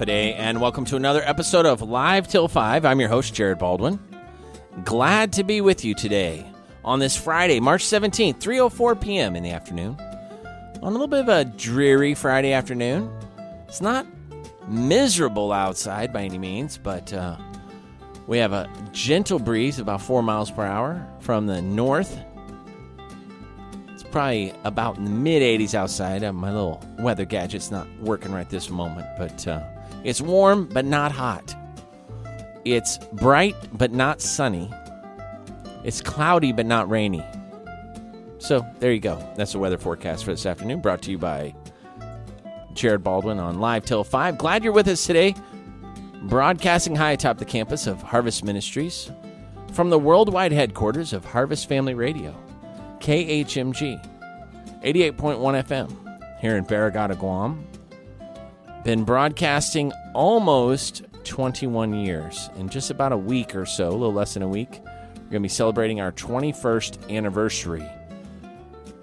And welcome to another episode of Live Till 5. I'm your host, Jared Baldwin. Glad to be with you today on this Friday, March 17th, 3.04 p.m. in the afternoon. On a little bit of a dreary Friday afternoon. It's not miserable outside by any means, but uh, we have a gentle breeze about 4 miles per hour from the north It's probably about in the mid 80s outside. Uh, my little weather gadget's not working right this moment, but uh, it's warm but not hot. It's bright but not sunny. It's cloudy but not rainy. So there you go. That's the weather forecast for this afternoon, brought to you by Jared Baldwin on Live Till 5. Glad you're with us today, broadcasting high atop the campus of Harvest Ministries from the worldwide headquarters of Harvest Family Radio. KHMG, 88.1 FM here in Barrigada, Guam. Been broadcasting almost 21 years. In just about a week or so, a little less than a week, we're going to be celebrating our 21st anniversary.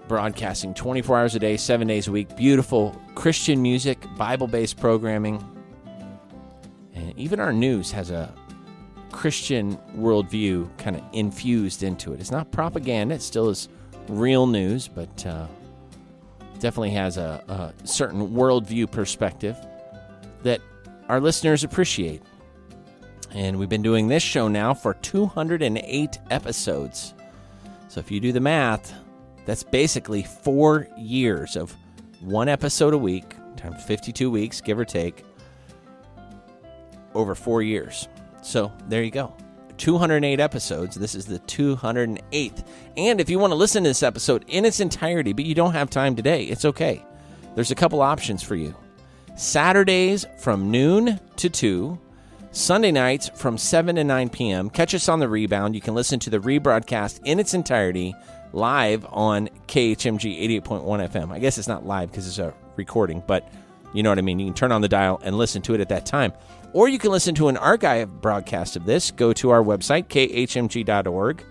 Broadcasting 24 hours a day, seven days a week. Beautiful Christian music, Bible based programming. And even our news has a Christian worldview kind of infused into it. It's not propaganda, it still is real news, but uh, definitely has a, a certain worldview perspective that our listeners appreciate. And we've been doing this show now for 208 episodes. So if you do the math, that's basically four years of one episode a week, times 52 weeks, give or take, over four years. So there you go. 208 episodes. This is the 208th. And if you want to listen to this episode in its entirety, but you don't have time today, it's okay. There's a couple options for you. Saturdays from noon to 2, Sunday nights from 7 to 9 p.m. Catch us on the rebound. You can listen to the rebroadcast in its entirety live on KHMG 88.1 FM. I guess it's not live because it's a recording, but you know what I mean. You can turn on the dial and listen to it at that time. Or you can listen to an archive broadcast of this. Go to our website, khmg.org.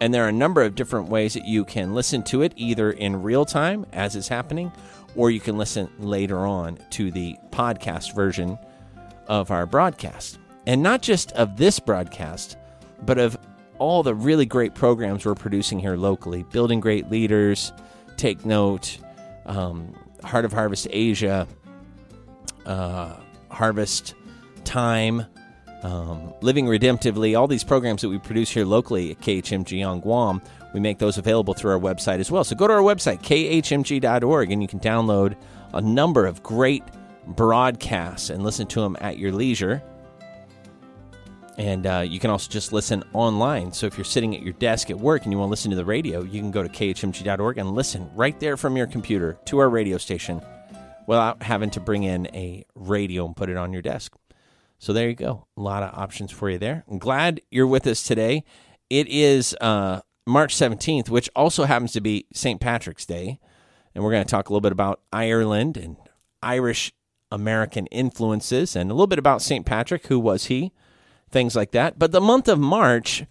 And there are a number of different ways that you can listen to it, either in real time as it's happening, or you can listen later on to the podcast version of our broadcast. And not just of this broadcast, but of all the really great programs we're producing here locally Building Great Leaders, Take Note, um, Heart of Harvest Asia, uh, Harvest Time, um, Living Redemptively, all these programs that we produce here locally at KHMG on Guam, we make those available through our website as well. So go to our website, khmg.org, and you can download a number of great broadcasts and listen to them at your leisure. And uh, you can also just listen online. So if you're sitting at your desk at work and you want to listen to the radio, you can go to khmg.org and listen right there from your computer to our radio station without having to bring in a radio and put it on your desk. So there you go. A lot of options for you there. I'm glad you're with us today. It is uh, March 17th, which also happens to be St. Patrick's Day. And we're going to talk a little bit about Ireland and Irish American influences and a little bit about St. Patrick. Who was he? Things like that. But the month of March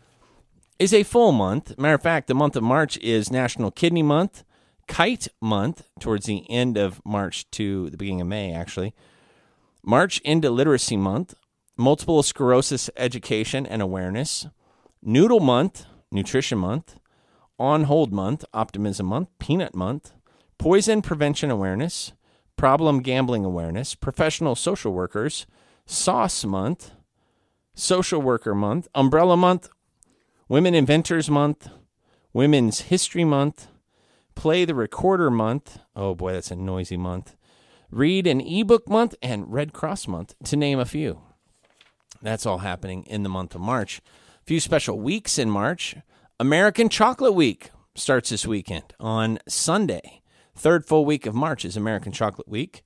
is a full month. Matter of fact, the month of March is National Kidney Month, Kite Month, towards the end of March to the beginning of May, actually. March into Literacy Month, Multiple Sclerosis Education and Awareness, Noodle Month, Nutrition Month, On Hold Month, Optimism Month, Peanut Month, Poison Prevention Awareness, Problem Gambling Awareness, Professional Social Workers, Sauce Month, Social Worker Month, Umbrella Month, Women Inventors Month, Women's History Month, Play the Recorder Month. Oh boy, that's a noisy month. Read an ebook month and Red Cross month, to name a few. That's all happening in the month of March. A few special weeks in March. American Chocolate Week starts this weekend on Sunday. Third full week of March is American Chocolate Week.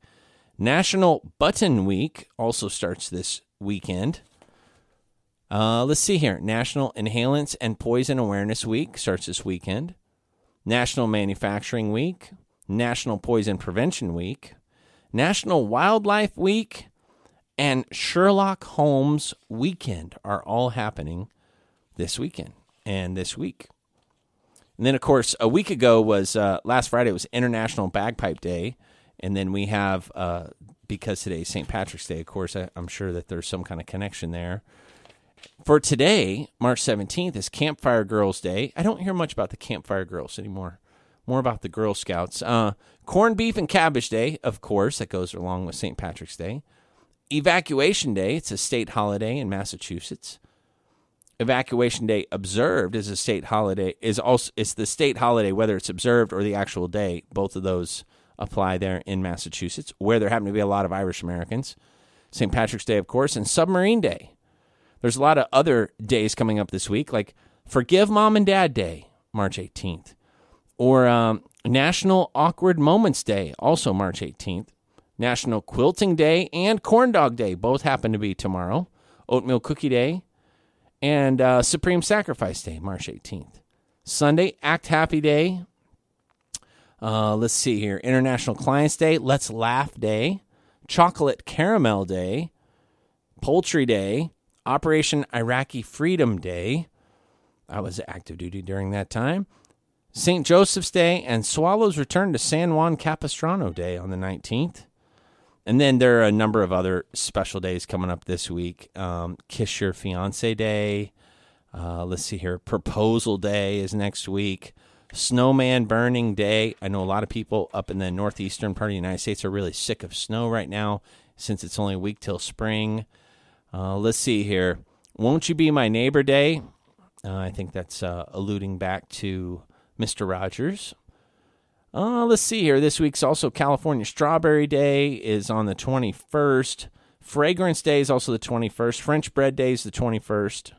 National Button Week also starts this weekend. Uh, let's see here. National Inhalants and Poison Awareness Week starts this weekend. National Manufacturing Week. National Poison Prevention Week. National Wildlife Week, and Sherlock Holmes Weekend are all happening this weekend and this week. And then, of course, a week ago was uh, last Friday was International Bagpipe Day, and then we have uh, because today is St. Patrick's Day. Of course, I, I'm sure that there's some kind of connection there. For today, March 17th, is Campfire Girls Day. I don't hear much about the Campfire Girls anymore. More about the Girl Scouts. Uh, corned beef and cabbage day, of course, that goes along with St. Patrick's Day. Evacuation Day, it's a state holiday in Massachusetts. Evacuation Day observed is a state holiday is also it's the state holiday whether it's observed or the actual day. Both of those apply there in Massachusetts, where there happen to be a lot of Irish Americans. St. Patrick's Day, of course, and Submarine Day. There's a lot of other days coming up this week, like Forgive Mom and Dad Day, March 18th, or um, National Awkward Moments Day, also March 18th. National Quilting Day and Corn Dog Day both happen to be tomorrow. Oatmeal Cookie Day and uh, Supreme Sacrifice Day, March 18th. Sunday, Act Happy Day. Uh, let's see here International Clients Day, Let's Laugh Day, Chocolate Caramel Day, Poultry Day, Operation Iraqi Freedom Day. I was active duty during that time. St. Joseph's Day and Swallows Return to San Juan Capistrano Day on the 19th. And then there are a number of other special days coming up this week. Um, Kiss Your Fiance Day. Uh, let's see here. Proposal Day is next week. Snowman Burning Day. I know a lot of people up in the northeastern part of the United States are really sick of snow right now since it's only a week till spring. Uh, let's see here. Won't You Be My Neighbor Day? Uh, I think that's uh, alluding back to Mr. Rogers. Uh, let's see here. This week's also California Strawberry Day is on the 21st. Fragrance Day is also the 21st. French Bread Day is the 21st.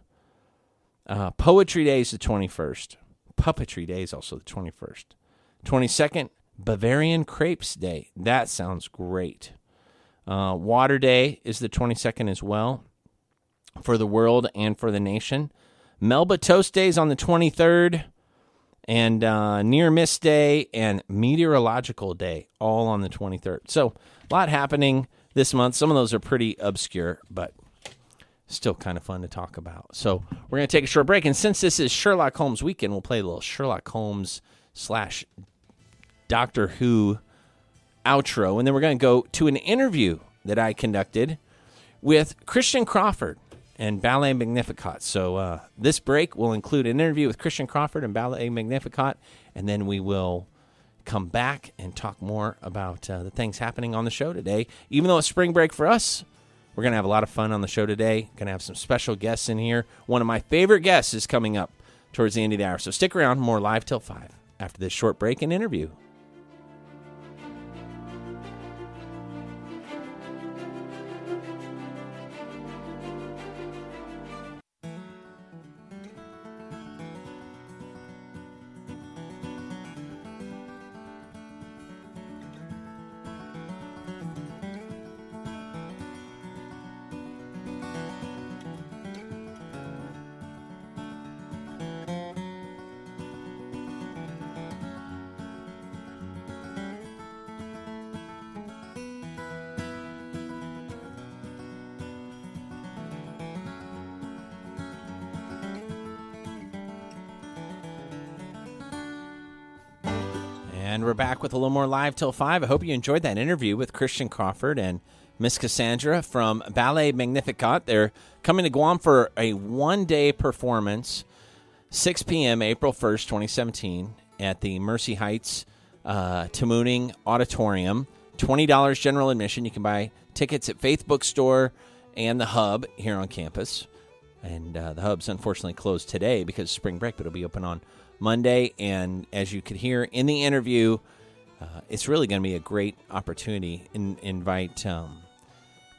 Uh, Poetry Day is the 21st. Puppetry Day is also the 21st. 22nd, Bavarian Crepes Day. That sounds great. Uh, Water Day is the 22nd as well for the world and for the nation. Melba Toast Day is on the 23rd and uh, near miss day and meteorological day all on the 23rd so a lot happening this month. Some of those are pretty obscure but still kind of fun to talk about. So we're going to take a short break and since this is sherlock holmes weekend we'll play a little sherlock holmes slash doctor who outro and then we're going to go to an interview that i conducted with christian crawford and Ballet Magnificat. So uh, this break will include an interview with Christian Crawford and Ballet Magnificat, and then we will come back and talk more about uh, the things happening on the show today. Even though it's spring break for us, we're going to have a lot of fun on the show today. Going to have some special guests in here. One of my favorite guests is coming up towards the end of the hour. So stick around, more live till 5 after this short break and interview. More live till five. I hope you enjoyed that interview with Christian Crawford and Miss Cassandra from Ballet Magnificat. They're coming to Guam for a one day performance, 6 p.m., April 1st, 2017, at the Mercy Heights uh, Tamuning Auditorium. $20 general admission. You can buy tickets at Faith Bookstore and the Hub here on campus. And uh, the Hub's unfortunately closed today because spring break, but it'll be open on Monday. And as you could hear in the interview, uh, it's really going to be a great opportunity. In, invite um,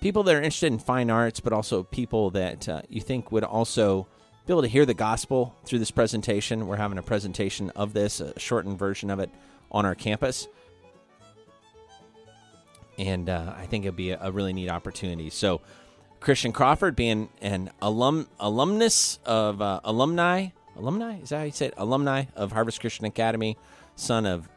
people that are interested in fine arts, but also people that uh, you think would also be able to hear the gospel through this presentation. We're having a presentation of this, a shortened version of it, on our campus. And uh, I think it'd be a, a really neat opportunity. So, Christian Crawford, being an alum alumnus of uh, alumni alumni. Is that how you say it? Alumni of Harvest Christian Academy, son of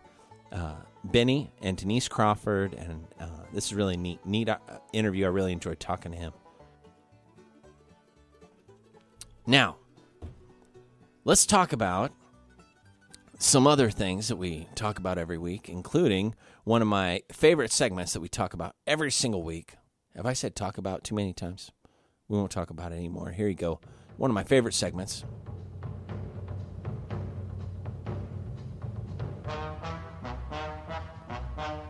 uh, Benny and Denise Crawford, and uh, this is really neat. Neat uh, interview. I really enjoyed talking to him. Now, let's talk about some other things that we talk about every week, including one of my favorite segments that we talk about every single week. Have I said talk about too many times? We won't talk about it anymore. Here you go. One of my favorite segments.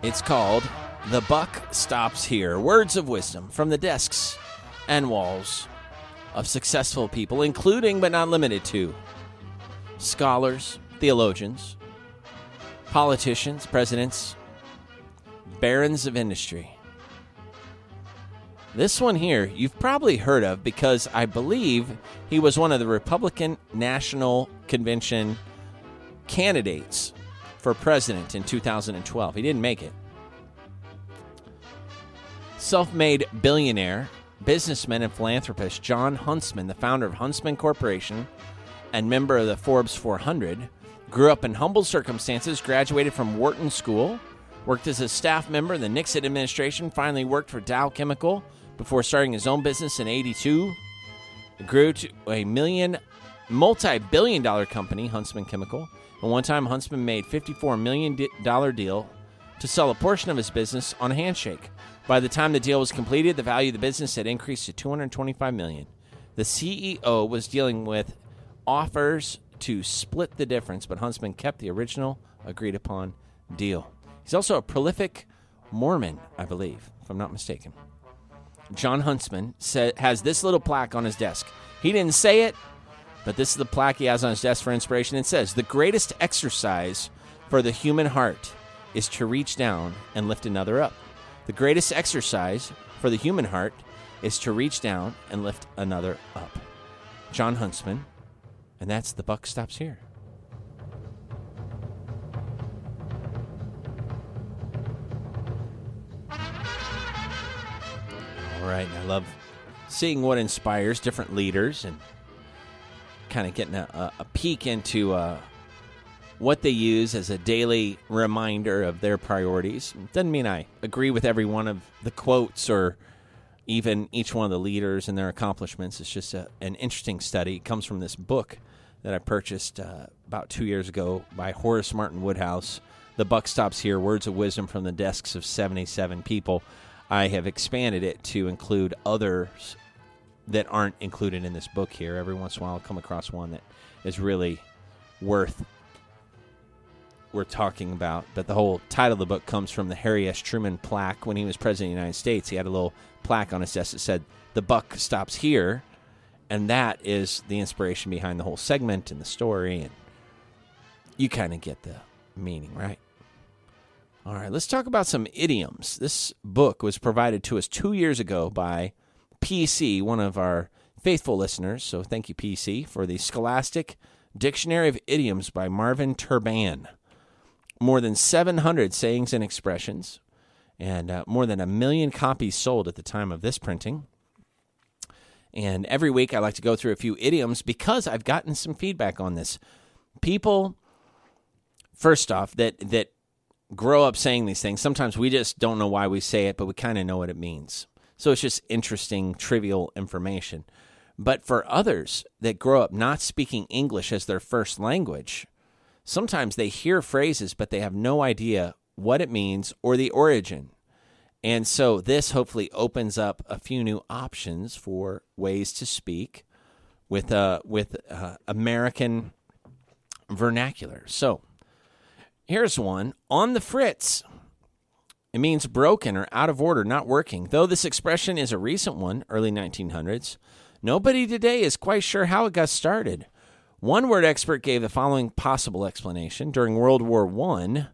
It's called The Buck Stops Here Words of Wisdom from the desks and walls of successful people, including but not limited to scholars, theologians, politicians, presidents, barons of industry. This one here you've probably heard of because I believe he was one of the Republican National Convention candidates for president in 2012. He didn't make it. Self made billionaire, businessman, and philanthropist Jon Huntsman, the founder of Huntsman Corporation and member of the Forbes 400, grew up in humble circumstances, graduated from Wharton School, worked as a staff member in the Nixon administration, finally worked for Dow Chemical before starting his own business in 82. grew to a million, multi billion dollar company, Huntsman Chemical. And one time, Huntsman made $54 million deal to sell a portion of his business on a handshake. By the time the deal was completed, the value of the business had increased to 225 million. The CEO was dealing with offers to split the difference, but Huntsman kept the original agreed upon deal. He's also a prolific Mormon, I believe, if I'm not mistaken. Jon Huntsman has this little plaque on his desk. He didn't say it, but this is the plaque he has on his desk for inspiration. It says, The greatest exercise for the human heart is to reach down and lift another up. The greatest exercise for the human heart is to reach down and lift another up. Jon Huntsman, and that's the buck stops here. All right, I love seeing what inspires different leaders and kind of getting a, a peek into uh, what they use as a daily reminder of their priorities. Doesn't mean I agree with every one of the quotes or even each one of the leaders and their accomplishments. It's just a, an interesting study. It comes from this book that I purchased uh, about two years ago by Horace Martin Woodhouse. The buck stops here. Words of wisdom from the desks of 77 people. I have expanded it to include others that aren't included in this book here. Every once in a while, I'll come across one that is really worth we're talking about. But the whole title of the book comes from the Harry S. Truman plaque when he was president of the United States. He had a little plaque on his desk that said, "The buck stops here," and that is the inspiration behind the whole segment and the story. And you kind of get the meaning, right? All right, let's talk about some idioms. This book was provided to us two years ago by PC, one of our faithful listeners. So thank you, PC, for the Scholastic Dictionary of Idioms by Marvin Terban. More than 700 sayings and expressions, and uh, more than a million copies sold at the time of this printing. And every week I like to go through a few idioms because I've gotten some feedback on this. People, first off, that that grow up saying these things. Sometimes we just don't know why we say it, but we kind of know what it means. So it's just interesting, trivial information. But for others that grow up not speaking English as their first language, sometimes they hear phrases, but they have no idea what it means or the origin. And so this hopefully opens up a few new options for ways to speak with uh, with uh, American vernacular. So Here's one on the fritz. It means broken or out of order, not working. Though this expression is a recent one, early 1900s, nobody today is quite sure how it got started. One word expert gave the following possible explanation. During World War I,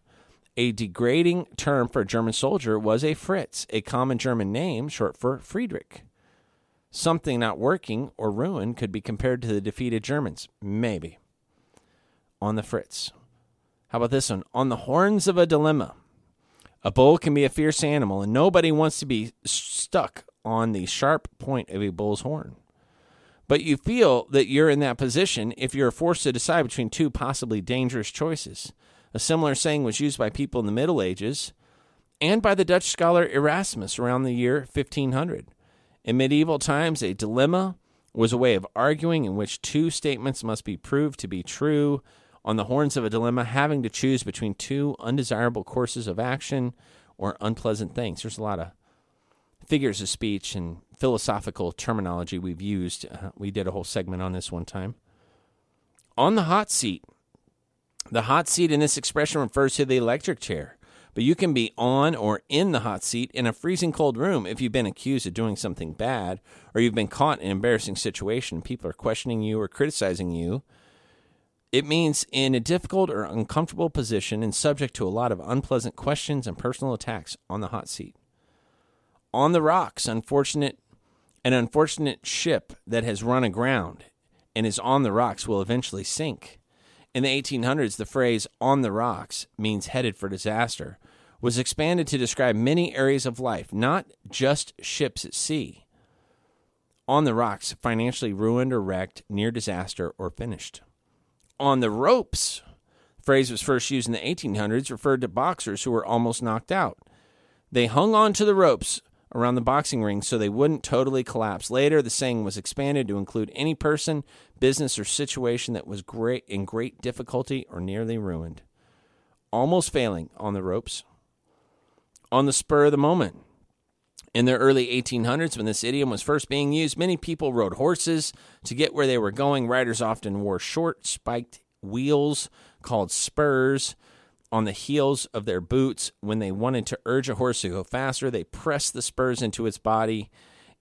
a degrading term for a German soldier was a Fritz, a common German name short for Friedrich. Something not working or ruined could be compared to the defeated Germans. Maybe. On the Fritz. How about this one? On the horns of a dilemma. A bull can be a fierce animal, and nobody wants to be stuck on the sharp point of a bull's horn. But you feel that you're in that position if you're forced to decide between two possibly dangerous choices. A similar saying was used by people in the Middle Ages and by the Dutch scholar Erasmus around the year 1500. In medieval times, a dilemma was a way of arguing in which two statements must be proved to be true on the horns of a dilemma, having to choose between two undesirable courses of action or unpleasant things. There's a lot of figures of speech and philosophical terminology we've used. Uh, we did a whole segment on this one time. On the hot seat. The hot seat in this expression refers to the electric chair, but you can be on or in the hot seat in a freezing cold room if you've been accused of doing something bad or you've been caught in an embarrassing situation. People are questioning you or criticizing you it means in a difficult or uncomfortable position and subject to a lot of unpleasant questions and personal attacks on the hot seat. On the rocks, unfortunate an unfortunate ship that has run aground and is on the rocks will eventually sink. In the 1800s, the phrase on the rocks means headed for disaster was expanded to describe many areas of life, not just ships at sea. On the rocks, financially ruined or wrecked, near disaster, or finished on the ropes. The phrase was first used in the 1800s, referred to boxers who were almost knocked out. They hung on to the ropes around the boxing ring so they wouldn't totally collapse. Later, the saying was expanded to include any person, business, or situation that was great in great difficulty or nearly ruined. Almost failing on the ropes. On the spur of the moment. In the early 1800s, when this idiom was first being used, many people rode horses to get where they were going. Riders often wore short, spiked wheels called spurs on the heels of their boots. When they wanted to urge a horse to go faster, they pressed the spurs into its body.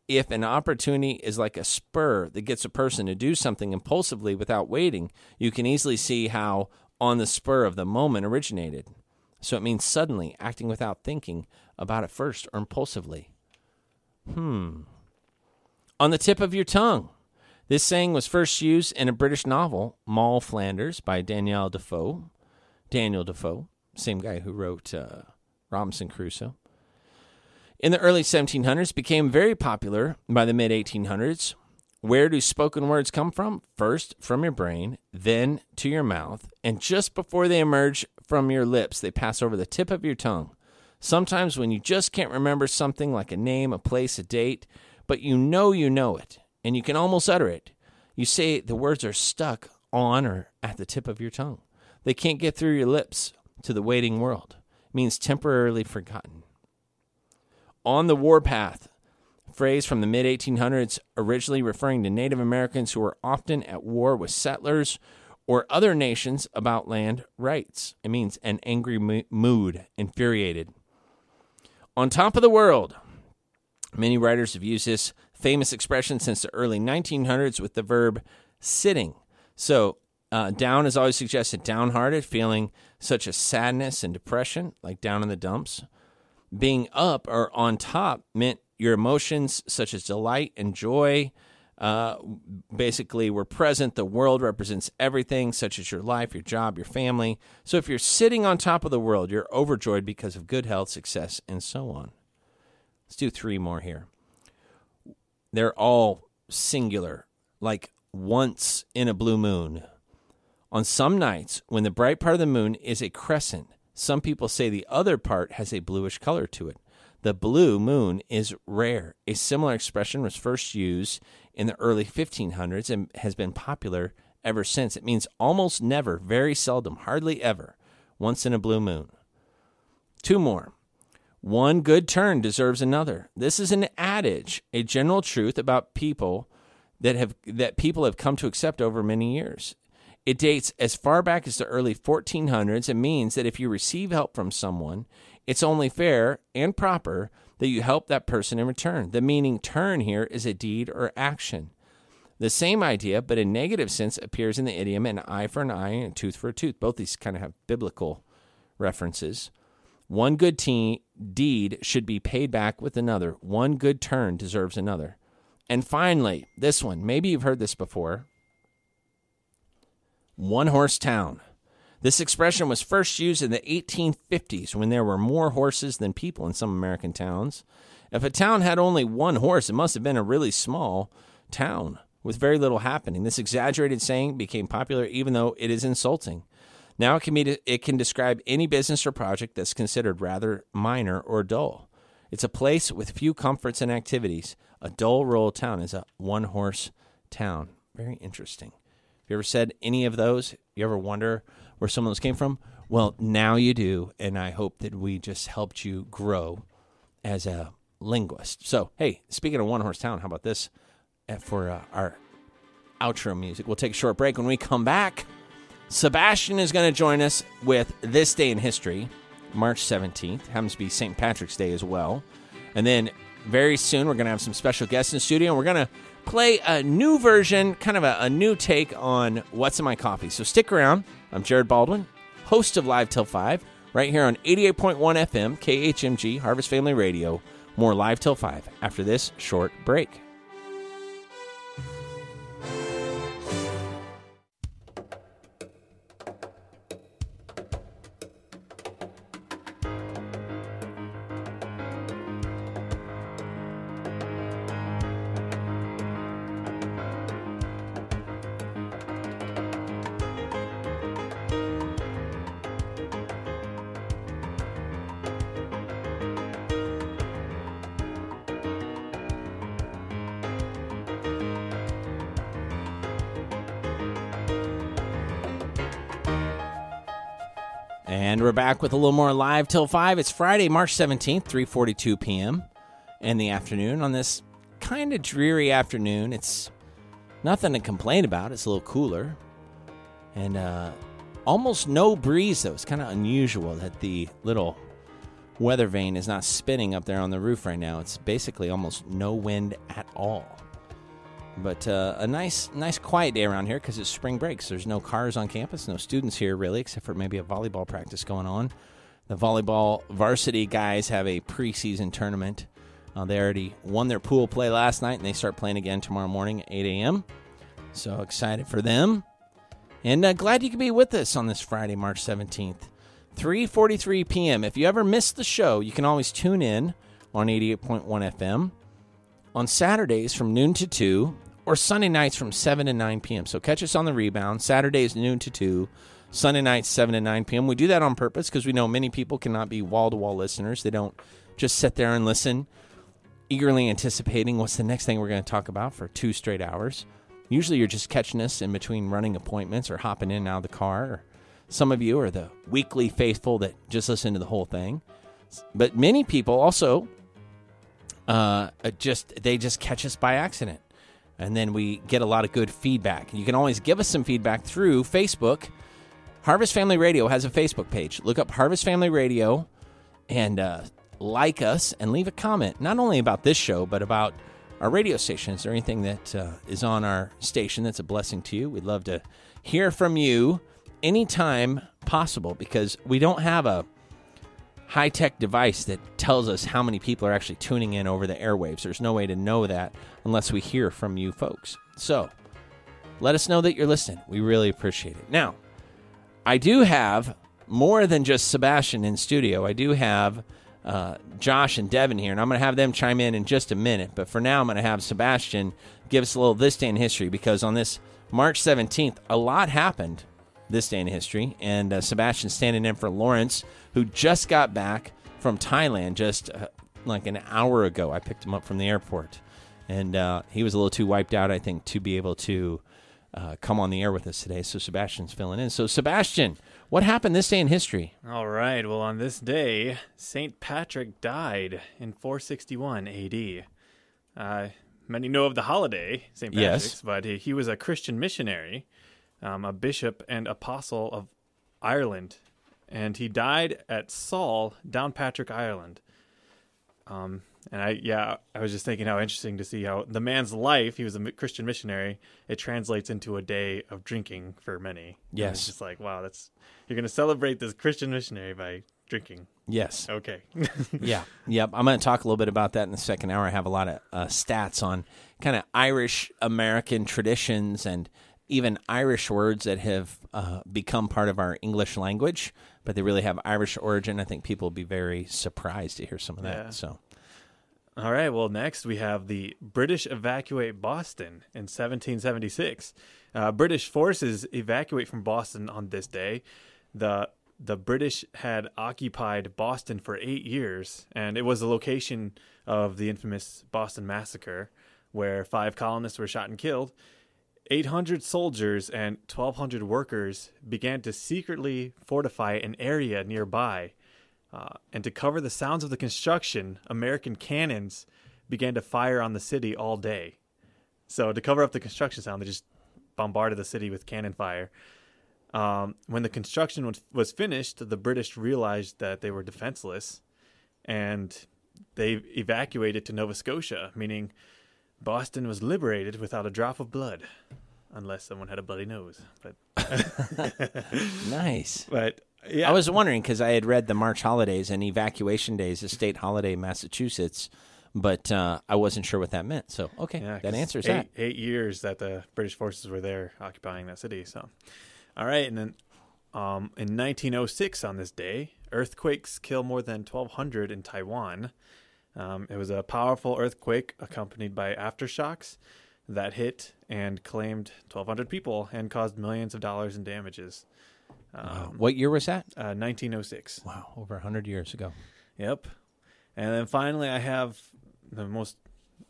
If an opportunity is like a spur that gets a person to do something impulsively without waiting, you can easily see how on the spur of the moment originated. So it means suddenly acting without thinking about it first or impulsively. Hmm. On the tip of your tongue. This saying was first used in a British novel, Moll Flanders, by Daniel Defoe. Daniel Defoe, same guy who wrote uh, Robinson Crusoe. In the early 1700s, became very popular by the mid 1800s. Where do spoken words come from? First from your brain, then to your mouth, and just before they emerge from your lips, they pass over the tip of your tongue. Sometimes when you just can't remember something like a name, a place, a date, but you know you know it, and you can almost utter it, you say the words are stuck on or at the tip of your tongue. They can't get through your lips to the waiting world. It means temporarily forgotten. On the warpath, phrase from the mid 1800s, originally referring to Native Americans who were often at war with settlers or other nations about land rights. It means an angry mood, infuriated. On top of the world. Many writers have used this famous expression since the early 1900s with the verb sitting. So, uh, down is always suggested downhearted, feeling such a sadness and depression, like down in the dumps. Being up or on top meant your emotions, such as delight and joy, uh, basically we're present. The world represents everything, such as your life, your job, your family. So if you're sitting on top of the world, you're overjoyed because of good health, success, and so on. Let's do three more here. They're all singular, like once in a blue moon. On some nights, when the bright part of the moon is a crescent, some people say the other part has a bluish color to it. The blue moon is rare. A similar expression was first used in the early 1500s and has been popular ever since. It means almost never, very seldom, hardly ever, once in a blue moon. Two more. One good turn deserves another. This is an adage, a general truth about people that have that people have come to accept over many years. It dates as far back as the early 1400s and means that if you receive help from someone, it's only fair and proper that you help that person in return. The meaning turn here is a deed or action. The same idea, but in negative sense, appears in the idiom an eye for an eye and a tooth for a tooth. Both these kind of have biblical references. One good te- deed should be paid back with another. One good turn deserves another. And finally, this one, maybe you've heard this before one horse town. This expression was first used in the 1850s when there were more horses than people in some American towns. If a town had only one horse, it must have been a really small town with very little happening. This exaggerated saying became popular even though it is insulting. Now it can, be, it can describe any business or project that's considered rather minor or dull. It's a place with few comforts and activities. A dull rural town is a one horse town. Very interesting. Have you ever said any of those? You ever wonder where some of those came from? Well, now you do, and I hope that we just helped you grow as a linguist. So, hey, speaking of One Horse Town, how about this uh, for uh, our outro music? We'll take a short break. When we come back, Sebastian is going to join us with This Day in History, March 17th. Happens to be St. Patrick's Day as well. And then very soon, we're going to have some special guests in the studio, and we're going to play a new version, kind of a, a new take on What's in My Coffee. So stick around. I'm Jared Baldwin, host of Live Till 5, right here on 88.1 FM, KHMG, Harvest Family Radio. More Live Till 5 after this short break. Back with a little more live till 5. It's Friday, March 17th, 3:42 p.m. in the afternoon on this kind of dreary afternoon. It's nothing to complain about. It's a little cooler. And uh almost no breeze though. It's kind of unusual that the little weather vane is not spinning up there on the roof right now. It's basically almost no wind at all. But uh, a nice, nice quiet day around here because it's spring break. So there's no cars on campus, no students here really, except for maybe a volleyball practice going on. The volleyball varsity guys have a preseason tournament. Uh, they already won their pool play last night, and they start playing again tomorrow morning at 8 a.m. So excited for them, and uh, glad you could be with us on this Friday, March 17th, 3:43 p.m. If you ever missed the show, you can always tune in on 88.1 FM on Saturdays from noon to 2 or Sunday nights from 7 to 9 p.m. So catch us on the rebound. Saturdays noon to 2, Sunday nights 7 to 9 p.m. We do that on purpose because we know many people cannot be wall to wall listeners. They don't just sit there and listen, eagerly anticipating what's the next thing we're going to talk about for two straight hours. Usually you're just catching us in between running appointments or hopping in and out of the car. Or some of you are the weekly faithful that just listen to the whole thing. But many people also uh, just they just catch us by accident and then we get a lot of good feedback. You can always give us some feedback through Facebook. Harvest Family Radio has a Facebook page. Look up Harvest Family Radio and uh, like us and leave a comment, not only about this show, but about our radio stations or anything that uh, is on our station that's a blessing to you. We'd love to hear from you anytime possible because we don't have a high tech device that tells us how many people are actually tuning in over the airwaves. There's no way to know that unless we hear from you folks. So let us know that you're listening. We really appreciate it. Now, I do have more than just Sebastian in studio. I do have uh, Josh and Devin here, and I'm going to have them chime in in just a minute. But for now, I'm going to have Sebastian give us a little this day in history because on this March 17th, a lot happened this day in history. And uh, Sebastian standing in for Lawrence, who just got back from Thailand just uh, like an hour ago. I picked him up from the airport. And uh, he was a little too wiped out, I think, to be able to uh, come on the air with us today. So Sebastian's filling in. So, Sebastian, what happened this day in history? All right. Well, on this day, St. Patrick died in 461 AD. Uh, many know of the holiday, St. Patrick's, Yes. but he, he was a Christian missionary, um, a bishop and apostle of Ireland, and he died at Saul, Downpatrick, Ireland. Um, and I, yeah, I was just thinking how interesting to see how the man's life, he was a Christian missionary, it translates into a day of drinking for many. And Yes. It's just like, wow, that's, you're going to celebrate this Christian missionary by drinking. Yes. Okay. Yeah. Yep. I'm going to talk a little bit about that in the second hour. I have a lot of uh, stats on kind of Irish American traditions and even Irish words that have uh, become part of our English language, but they really have Irish origin. I think people will be very surprised to hear some of that. Yeah. So, All right. Well, next we have the British evacuate Boston in 1776. Uh, British forces evacuate from Boston on this day. the The British had occupied Boston for eight years, and it was the location of the infamous Boston Massacre, where five colonists were shot and killed. 800 soldiers and 1,200 workers began to secretly fortify an area nearby. Uh, and to cover the sounds of the construction, American cannons began to fire on the city all day. So, to cover up the construction sound, they just bombarded the city with cannon fire. Um, when the construction was, was finished, the British realized that they were defenseless and they evacuated to Nova Scotia, meaning Boston was liberated without a drop of blood, unless someone had a bloody nose. But Nice. but yeah, I was wondering because I had read the March holidays and evacuation days is a state holiday in Massachusetts, but uh, I wasn't sure what that meant. So, okay, yeah, that answers eight, that. Eight years that the British forces were there occupying that city. So, all right, and then um, in 1906 on this day, earthquakes kill more than 1,200 in Taiwan. Um, it was a powerful earthquake accompanied by aftershocks that hit and claimed 1,200 people and caused millions of dollars in damages. Um, What year was that? uh, 1906. Wow, over 100 years ago. Yep. And then finally, I have the most,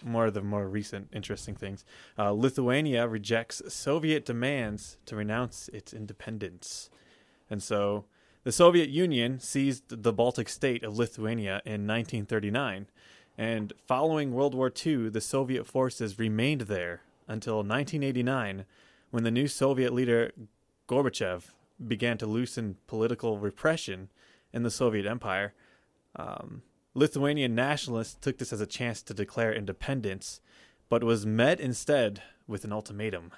more of the more recent interesting things. Uh, Lithuania rejects Soviet demands to renounce its independence. And so the Soviet Union seized the Baltic state of Lithuania in 1939. And following World War II, the Soviet forces remained there until 1989 when the new Soviet leader Gorbachev began to loosen political repression in the Soviet Empire. Um, Lithuanian nationalists took this as a chance to declare independence, but was met instead with an ultimatum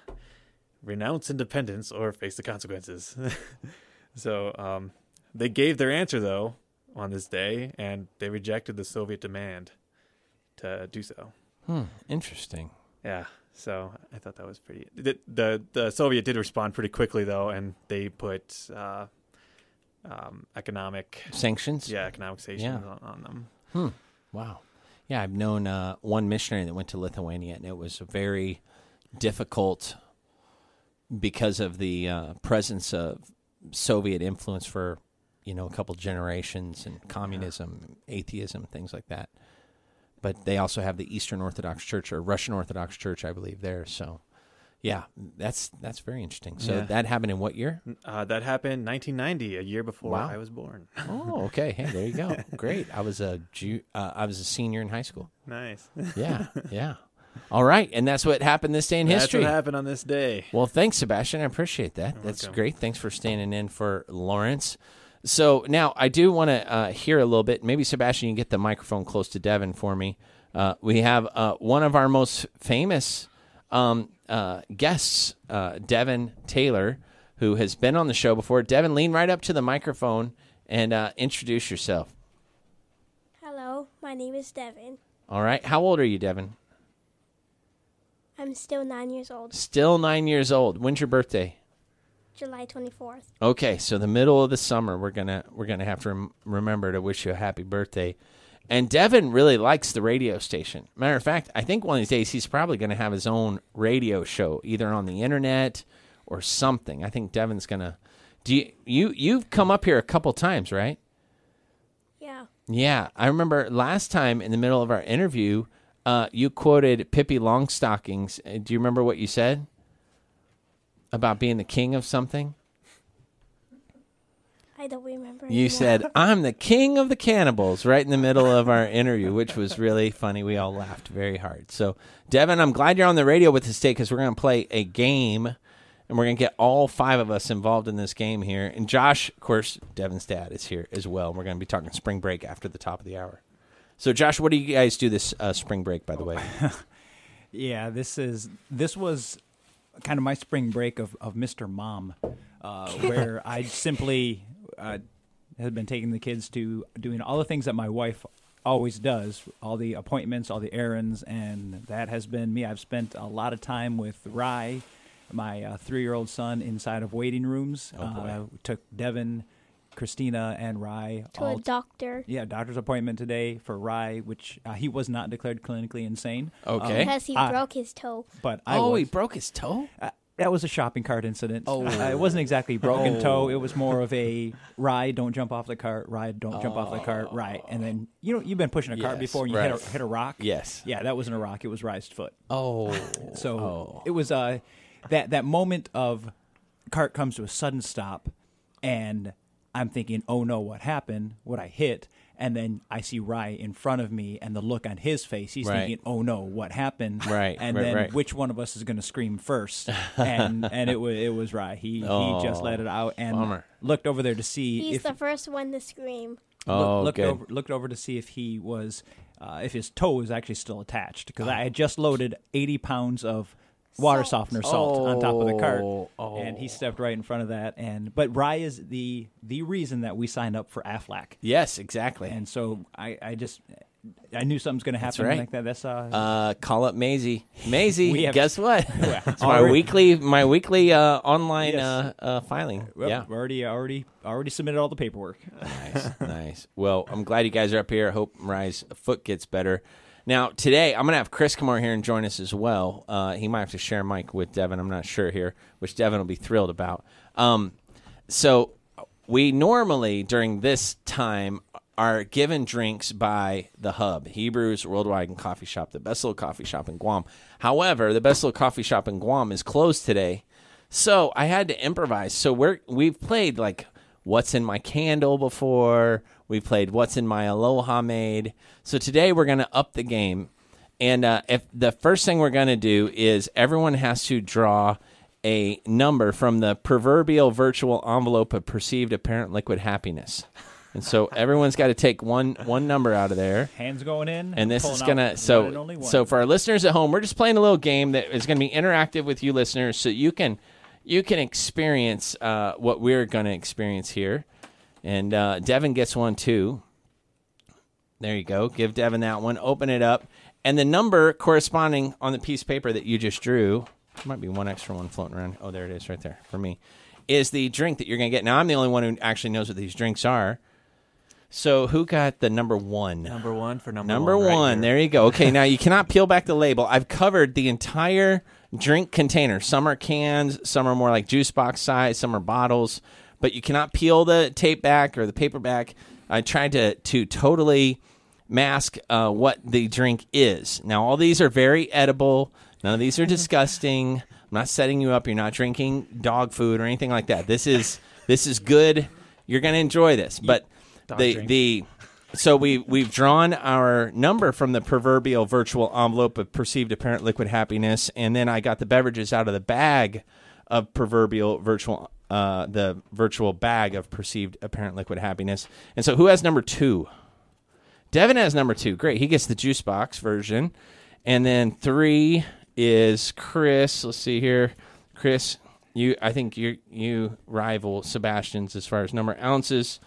renounce independence or face the consequences. so um, they gave their answer, though, on this day, and they rejected the Soviet demand to do so. Hmm, interesting. Yeah, so I thought that was pretty. The the, the Soviet did respond pretty quickly though, and they put uh, um, economic Sanctions? yeah economic sanctions Yeah. on, on them. Hmm. Wow. Yeah, I've known uh, one missionary that went to Lithuania, and it was very difficult because of the uh, presence of Soviet influence for you know a couple generations and communism, atheism, things like that. But they also have the Eastern Orthodox Church or Russian Orthodox Church, I believe, there. So, yeah, that's that's very interesting. So Yeah. that happened in what year? Uh, that happened 1990, a year before Wow. I was born. Oh, okay. Hey, there you go. Great. I was a Ju- uh, I was a senior in high school. nice. Yeah, yeah. All right, and that's what happened this day in That's history. what happened on this day. Well, thanks, Sebastian. I appreciate that. That's welcome. great. Thanks for standing in for Lawrence. So now I do want to uh, hear a little bit. Maybe Sebastian, you can get the microphone close to Devin for me. Uh, we have uh, one of our most famous um, uh, guests, uh, Devin Taylor, who has been on the show before. Devin, lean right up to the microphone and uh, introduce yourself. Hello, my name is Devin. All right. How old are you, Devin? I'm still nine years old. Still nine years old. When's your birthday? July 24th. Okay, so the middle of the summer, we're gonna we're gonna have to rem- remember to wish you a happy birthday. And Devin really likes the radio station. Matter of fact, I think one of these days he's probably gonna have his own radio show, either on the internet or something. I think Devin's gonna. Do you you you've come up here a couple times, right? Yeah. Yeah, I remember last time in the middle of our interview, uh, you quoted Pippi Longstockings. Uh, Do you remember what you said about being the king of something? I don't remember. You anymore. said, I'm the king of the cannibals right in the middle of our interview, which was really funny. We all laughed very hard. So, Devin, I'm glad you're on the radio with us today because we're going to play a game and we're going to get all five of us involved in this game here. And Josh, of course, Devin's dad is here as well. We're going to be talking spring break after the top of the hour. So, Josh, what do you guys do this uh, spring break, by the way? Yeah, this is this was kind of my spring break of, of Mr. Mom, uh, where I simply uh, had been taking the kids to doing all the things that my wife always does, all the appointments, all the errands, and that has been me. I've spent a lot of time with Rye, my uh, three-year-old son, inside of waiting rooms. Oh, boy. Uh, took Devin, Christina, and Rye to all a doctor yeah, doctor's appointment today for Rye, which uh, he was not declared clinically insane. Okay. because he I- broke his toe. But I oh, was. he broke his toe? Uh, that was a shopping cart incident. Oh. Uh, it wasn't exactly broken Oh. toe. It was more of a ride, don't jump off the cart, ride, don't jump off the cart, right. And then you know you've been pushing a cart before and you hit, a, hit a rock. Yes. Yeah, that wasn't a rock. It was Rice's foot. Oh. So Oh. it was uh that that moment of cart comes to a sudden stop, and I'm thinking, oh no, what happened? What I hit? And then I see Rye in front of me, and the look on his face, he's Right. thinking, "Oh no, what happened?" Right, And right, then right. which one of us is going to scream first? And and it was it was Rye. He he just Oh, let it out and bummer. looked over there to see He's if the first one to scream. Oh, look, looked good. over looked over to see if he was uh, if his toe was actually still attached because I had just loaded 80 pounds of water Salt. softener salt on top of the cart Oh, oh. and he stepped right in front of that and but Rye is the the reason that we signed up for Aflac Yes, exactly. and so I I just I knew something's going to happen right. like that that's uh, Uh, call up Maisie. Maisie, We have- guess what? it's my Already- weekly, my weekly uh, online Yes. uh, uh, filing. well, yeah, already already already submitted all the paperwork nice, nice. Well, I'm glad you guys are up here. I hope Rye's foot gets better. Now, today I'm gonna have Chris come over here and join us as well. Uh, he might have to share mic with Devin. I'm not sure here, which Devin will be thrilled about. Um, so we normally during this time are given drinks by the hub hebrews worldwide and coffee shop the best little coffee shop in guam however the best little coffee shop in guam is closed today so i had to improvise so we're we've played like what's in my candle before we played what's in my Aloha Maid so today we're going to up the game and uh, if the first thing we're going to do is everyone has to draw a number from the proverbial virtual envelope of perceived apparent liquid happiness. And so everyone's got to take one one number out of there. hands going in And this is gonna so and only one. so for our listeners at home, we're just playing a little game that is going to be interactive with you listeners, so you can you can experience uh, what we're going to experience here. And uh, Devin gets one too. There you go. Give Devin that one. Open it up, and the number corresponding on the piece of paper that you just drew might be one extra one floating around. Oh, there it is, right there for me. Is the drink that you're going to get? Now I'm the only one who actually knows what these drinks are. So who got the number one? Number one for number, Number one. right one. here. there you go. Okay, now you cannot peel back the label. I've covered the entire drink container. Some are cans, some are more like juice box size, some are bottles, but you cannot peel the tape back or the paper back. I tried to to totally mask uh, what the drink is. Now, all these are very edible. None of these are disgusting. I'm not setting you up. You're not drinking dog food or anything like that. This is this is good. You're going to enjoy this. But Dog the drink. the so we we've drawn our number from the proverbial virtual envelope of perceived apparent liquid happiness, and then I got the beverages out of the bag of proverbial virtual uh, the virtual bag of perceived apparent liquid happiness. And so, who has number two? Devin has number two. Great, he gets the juice box version, and then three is Chris. Let's see here, Chris. You, I think you you rival Sebastian's as far as number ounces.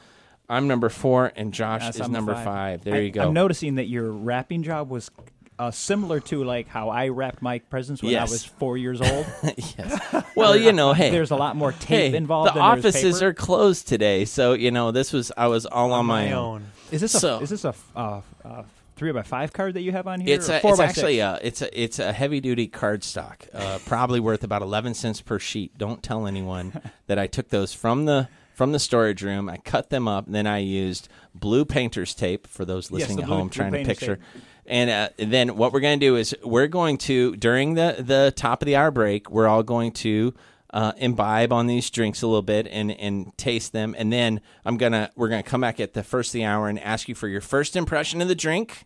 I'm number four, and Josh Yes, is I'm number five. five. There I- you go. I'm noticing that your wrapping job was uh, similar to like how I wrapped my presents when Yes. I was four years old. yes. Well, you know, hey, There's a lot more tape hey, involved. the than there's offices paper. are closed today, so you know this was I was all on, on my, my own. own. Is this a so- is this a uh, uh, three by five card that you have on here? It's or a, four it's by actually six? a it's a it's a heavy duty card stock, uh, probably worth about eleven cents per sheet. Don't tell anyone that I took those from the from the storage room. I cut them up, and then I used blue painter's tape for those listening the at blue- home blue trying to picture. tape. And uh, then what we're going to do is we're going to during the the top of the hour break, we're all going to uh, imbibe on these drinks a little bit and and taste them, and then I'm gonna we're gonna come back at the first of the hour and ask you for your first impression of the drink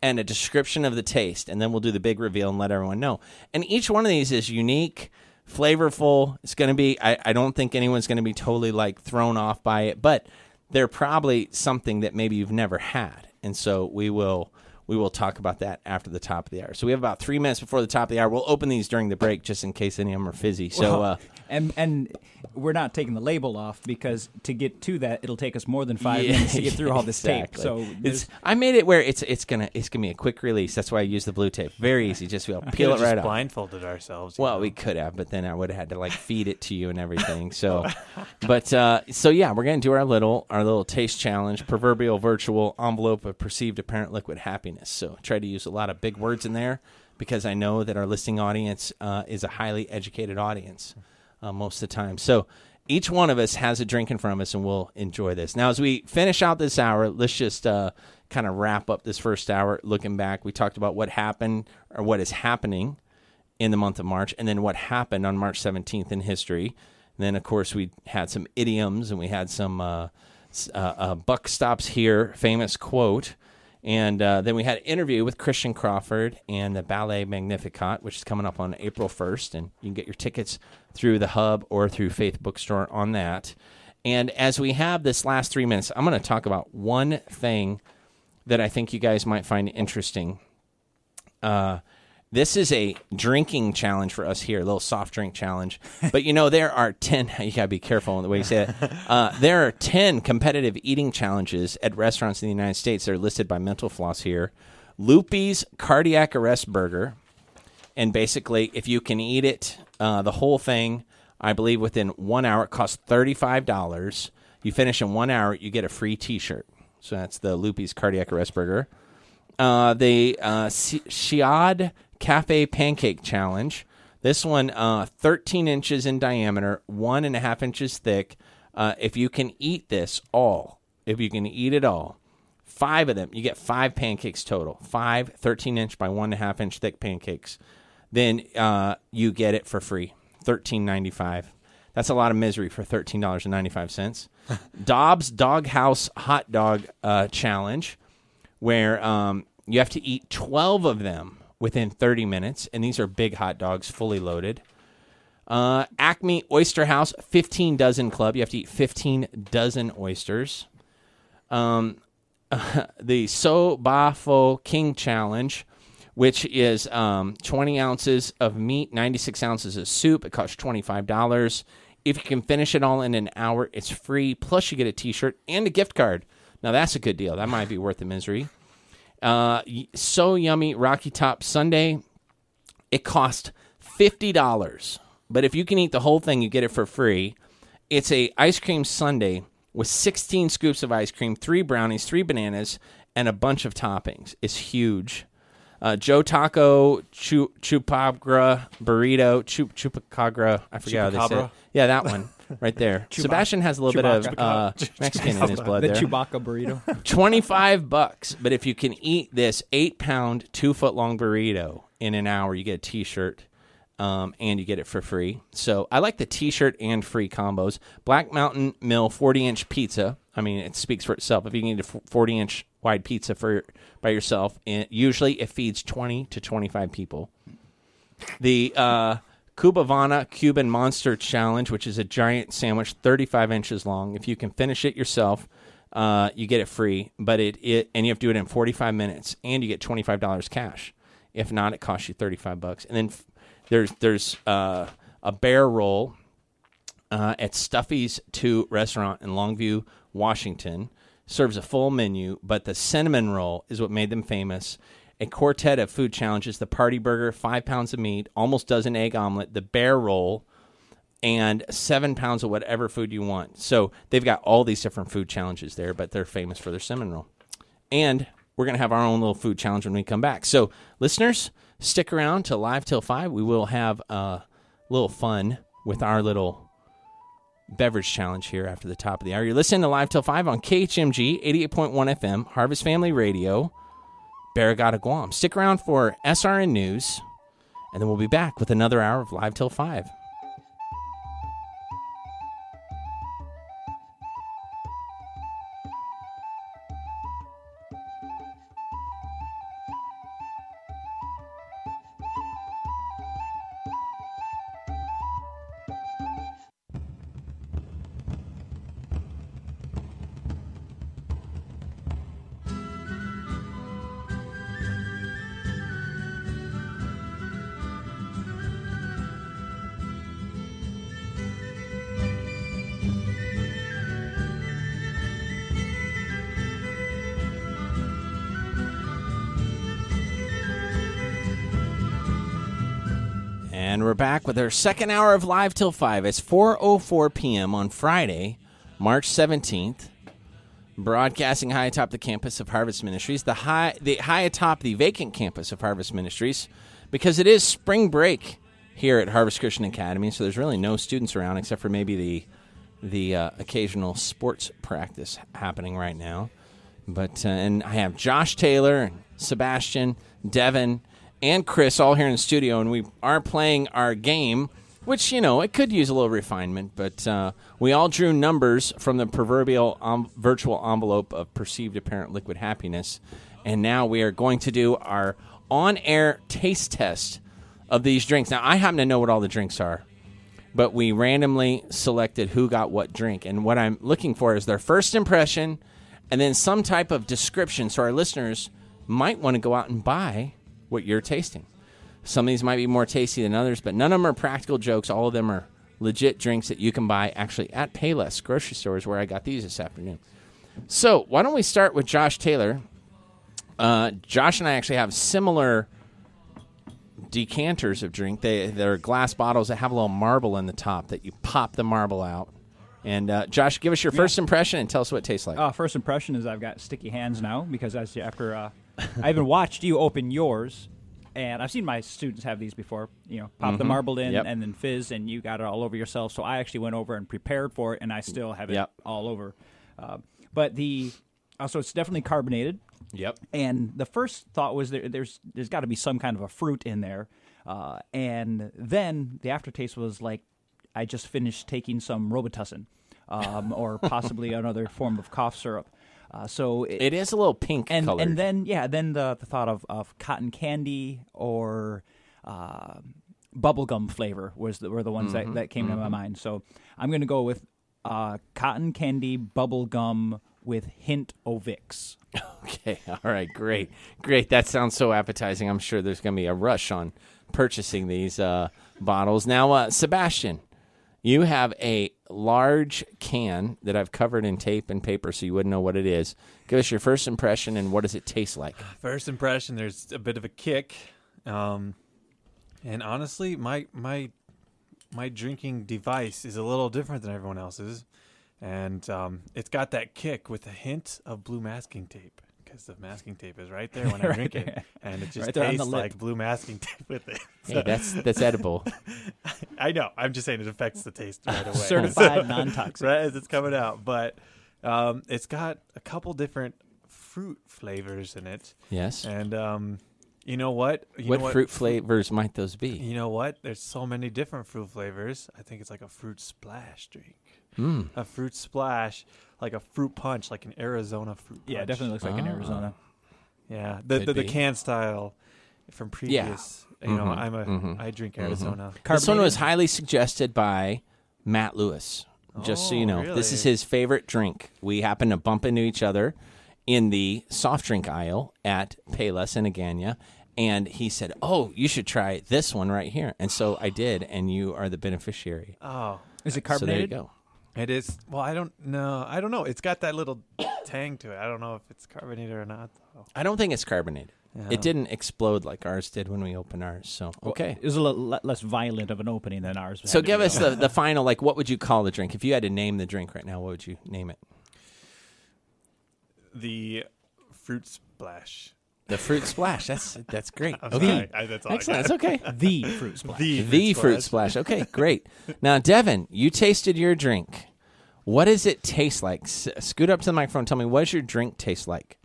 and a description of the taste, and then we'll do the big reveal and let everyone know. And each one of these is unique, flavorful. It's going to be. I, I don't think anyone's going to be totally like thrown off by it, but they're probably something that maybe you've never had, and so we will. We will talk about that after the top of the hour. So we have about three minutes before the top of the hour. We'll open these during the break just in case any of them are fizzy. So uh, and and we're not taking the label off because to get to that, it'll take us more than five Yeah, minutes to get through all this tape. So it's I made it where it's it's gonna it's gonna be a quick release. That's why I use the blue tape. Very easy. Just we'll peel it Could've right just off. blindfolded ourselves. Well, know. we could have, but then I would have had to like feed it to you and everything. So, but uh, so yeah, we're gonna do our little our little taste challenge, proverbial virtual envelope of perceived apparent liquid happiness. So try to use a lot of big words in there because I know that our listening audience uh, is a highly educated audience uh, most of the time. So. Each one of us has a drink in front of us, and we'll enjoy this. Now, as we finish out this hour, let's just uh, kind of wrap up this first hour. Looking back, we talked about what happened or what is happening in the month of March, and then what happened on March 17th in history. And then, of course, we had some idioms and we had some uh, uh, uh, buck stops here, famous quote. And uh, then we had an interview with Christian Crawford and the Ballet Magnificat, which is coming up on April 1st. And you can get your tickets through the Hub or through Faith Bookstore on that. And as we have this last three minutes, I'm going to talk about one thing that I think you guys might find interesting. Uh, this is a drinking challenge for us here, a little soft drink challenge. But you know, there are 10, you got to be careful in the way you say it. Uh, there are 10 competitive eating challenges at restaurants in the United States that are listed by Mental Floss here. Loopy's Cardiac Arrest Burger. And basically, if you can eat it, uh, the whole thing, I believe within one hour, it costs $35. You finish in one hour, you get a free t shirt. So that's the Loopy's Cardiac Arrest Burger. Uh, the uh, Shiad Cafe Pancake Challenge. This one, uh, 13 inches in diameter, one and a half inches thick. Uh, if you can eat this all, if you can eat it all, five of them, you get five pancakes total. Five 13 inch by one and a half inch thick pancakes. Then uh, you get it for free, thirteen ninety five. That's a lot of misery for thirteen dollars and ninety five cents. Dobbs Doghouse Hot Dog uh, Challenge, where um, you have to eat twelve of them within 30 minutes, and these are big hot dogs, fully loaded. Uh, Acme Oyster House 15 dozen club. You have to eat 15 dozen oysters. Um, uh, the So Ba Fo King Challenge, which is um, 20 ounces of meat, 96 ounces of soup. It costs $25. If you can finish it all in an hour, it's free. Plus, you get a t shirt and a gift card. Now, that's a good deal. That might be worth the misery. Uh, so yummy Rocky Top Sunday. It cost fifty dollars, but if you can eat the whole thing, you get it for free. It's a ice cream sundae with 16 scoops of ice cream, three brownies, three bananas, and a bunch of toppings. It's huge. Uh, Joe Taco Chu- Chupacabra Burrito Chup Chupacabra. I forget how they say it. Yeah, that one right there. Sebastian has a little bit of uh, Mexican in his blood the there. Chewbacca burrito. 25 bucks. But if you can eat this eight pound, two foot long burrito in an hour, you get a t shirt. Um, and you get it for free. So I like the T-shirt and free combos. Black Mountain Mill 40-inch pizza. I mean, it speaks for itself. If you can eat a 40-inch wide pizza for by yourself, and usually it feeds 20 to 25 people. The uh, Cubavana Cuban Monster Challenge, which is a giant sandwich, 35 inches long. If you can finish it yourself, uh, you get it free. But it, it and you have to do it in 45 minutes, and you get $25 cash. If not, it costs you 35 bucks. And then f- there's there's uh, a bear roll uh, at Stuffy's Two Restaurant in Longview, Washington. Serves a full menu, but the cinnamon roll is what made them famous. A quartet of food challenges: the party burger, five pounds of meat, almost dozen egg omelet, the bear roll, and seven pounds of whatever food you want. So they've got all these different food challenges there, but they're famous for their cinnamon roll. And we're going to have our own little food challenge when we come back. So, listeners, stick around to live till five. We will have a little fun with our little beverage challenge here after the top of the hour. You're listening to Live Till 5 on KHMG 88.1 FM, Harvest Family Radio, Barrigada, Guam. Stick around for SRN News, and then we'll be back with another hour of Live Till 5. And we're back with our second hour of Live Till 5. It's 4.04 p.m. on Friday, March 17th. Broadcasting high atop the campus of Harvest Ministries, the high, the high atop the vacant campus of Harvest Ministries, because it is spring break here at Harvest Christian Academy. So there's really no students around except for maybe the the uh, occasional sports practice happening right now. But uh, and I have Josh Taylor, Sebastian, Devin, and Chris all here in the studio, and we are playing our game, which you know it could use a little refinement, but uh, we all drew numbers from the proverbial um, virtual envelope of perceived apparent liquid happiness, and now we are going to do our on-air taste test of these drinks. Now I happen to know what all the drinks are but we randomly selected who got what drink. And what I'm looking for is their first impression and then some type of description so our listeners might want to go out and buy what you're tasting. Some of these might be more tasty than others, but none of them are practical jokes. All of them are legit drinks that you can buy actually at Payless grocery stores where I got these this afternoon. So, why don't we start with Josh Taylor? Uh, Josh and I actually have similar decanters of drink. They they're glass bottles that have a little marble in the top that you pop the marble out. And uh, Josh, give us your first impression and tell us what it tastes like. Uh, first impression is I've got sticky hands now because as after uh, I even watched you open yours, and I've seen my students have these before. You know, pop the marble in Mm-hmm. Yep. and then fizz, and you got it all over yourself. So I actually went over and prepared for it, and I still have it Yep. all over. Uh, but the uh, so it's definitely carbonated. yep. And the first thought was there, there's there's got to be some kind of a fruit in there, uh, and then the aftertaste was like I just finished taking some Robitussin, um, or possibly another form of cough syrup. Uh, so it, It is a little pink and colored. and then yeah, then the the thought of, of cotton candy or uh, bubblegum flavor was the, were the ones Mm-hmm, that, that came to my mind. So I'm going to go with uh, cotton candy bubblegum with hint of Vicks. Okay, all right, great, great. That sounds so appetizing. I'm sure there's going to be a rush on purchasing these uh, bottles. Now, uh, Sebastian, you have a large can that I've covered in tape and paper, so you wouldn't know what it is. Give us your first impression and what does it taste like? First impression, there's a bit of a kick, um, and honestly, my my my drinking device is a little different than everyone else's, and um, it's got that kick with a hint of blue masking tape because the masking tape is right there when I drink it, and it just Right there on the tastes like blue masking tape with it. Hey, that's that's edible. I know. I'm just saying it affects the taste right away. Certified non-toxic. right as it's coming out, but um, it's got a couple different fruit flavors in it, Yes. and um, you know what? You what know what fruit flavors might those be? You know what? There's so many different fruit flavors. I think it's like a fruit splash drink. Mm. A fruit splash, like a fruit punch, like an Arizona fruit. Yeah, it definitely looks like in Ah. Arizona. Yeah, the Could the, the be. can style from previous. You know, Mhm, I'm a I mhm, drink mhm. Arizona. This one was highly suggested by Matt Lewis. Just so you Oh, know, this is really? his favorite drink. We happen to bump into each other in the soft drink aisle at Payless in Agania, and he said, "Oh, you should try this one right here." And so I did, and you are the beneficiary. Oh, Is it So there you carbonated? go. It is. Well, I don't know. I don't know. It's got that little tang to it. I don't know if it's carbonated or not. Though. I don't think it's carbonated. Yeah. It didn't explode like ours did when we opened ours. So okay. It was a little le- less violent of an opening than ours. So give us the, the final like what would you call the drink? If you had to name the drink right now, what would you name it? The fruit splash. The fruit splash. That's that's great. I'm Okay. sorry. I, that's all Excellent. I That's okay. the fruit splash. The, The fruit splash. Okay, great. Now, Devin, you tasted your drink. What does it taste like? S- scoot up to the microphone. Tell me what does your drink taste like?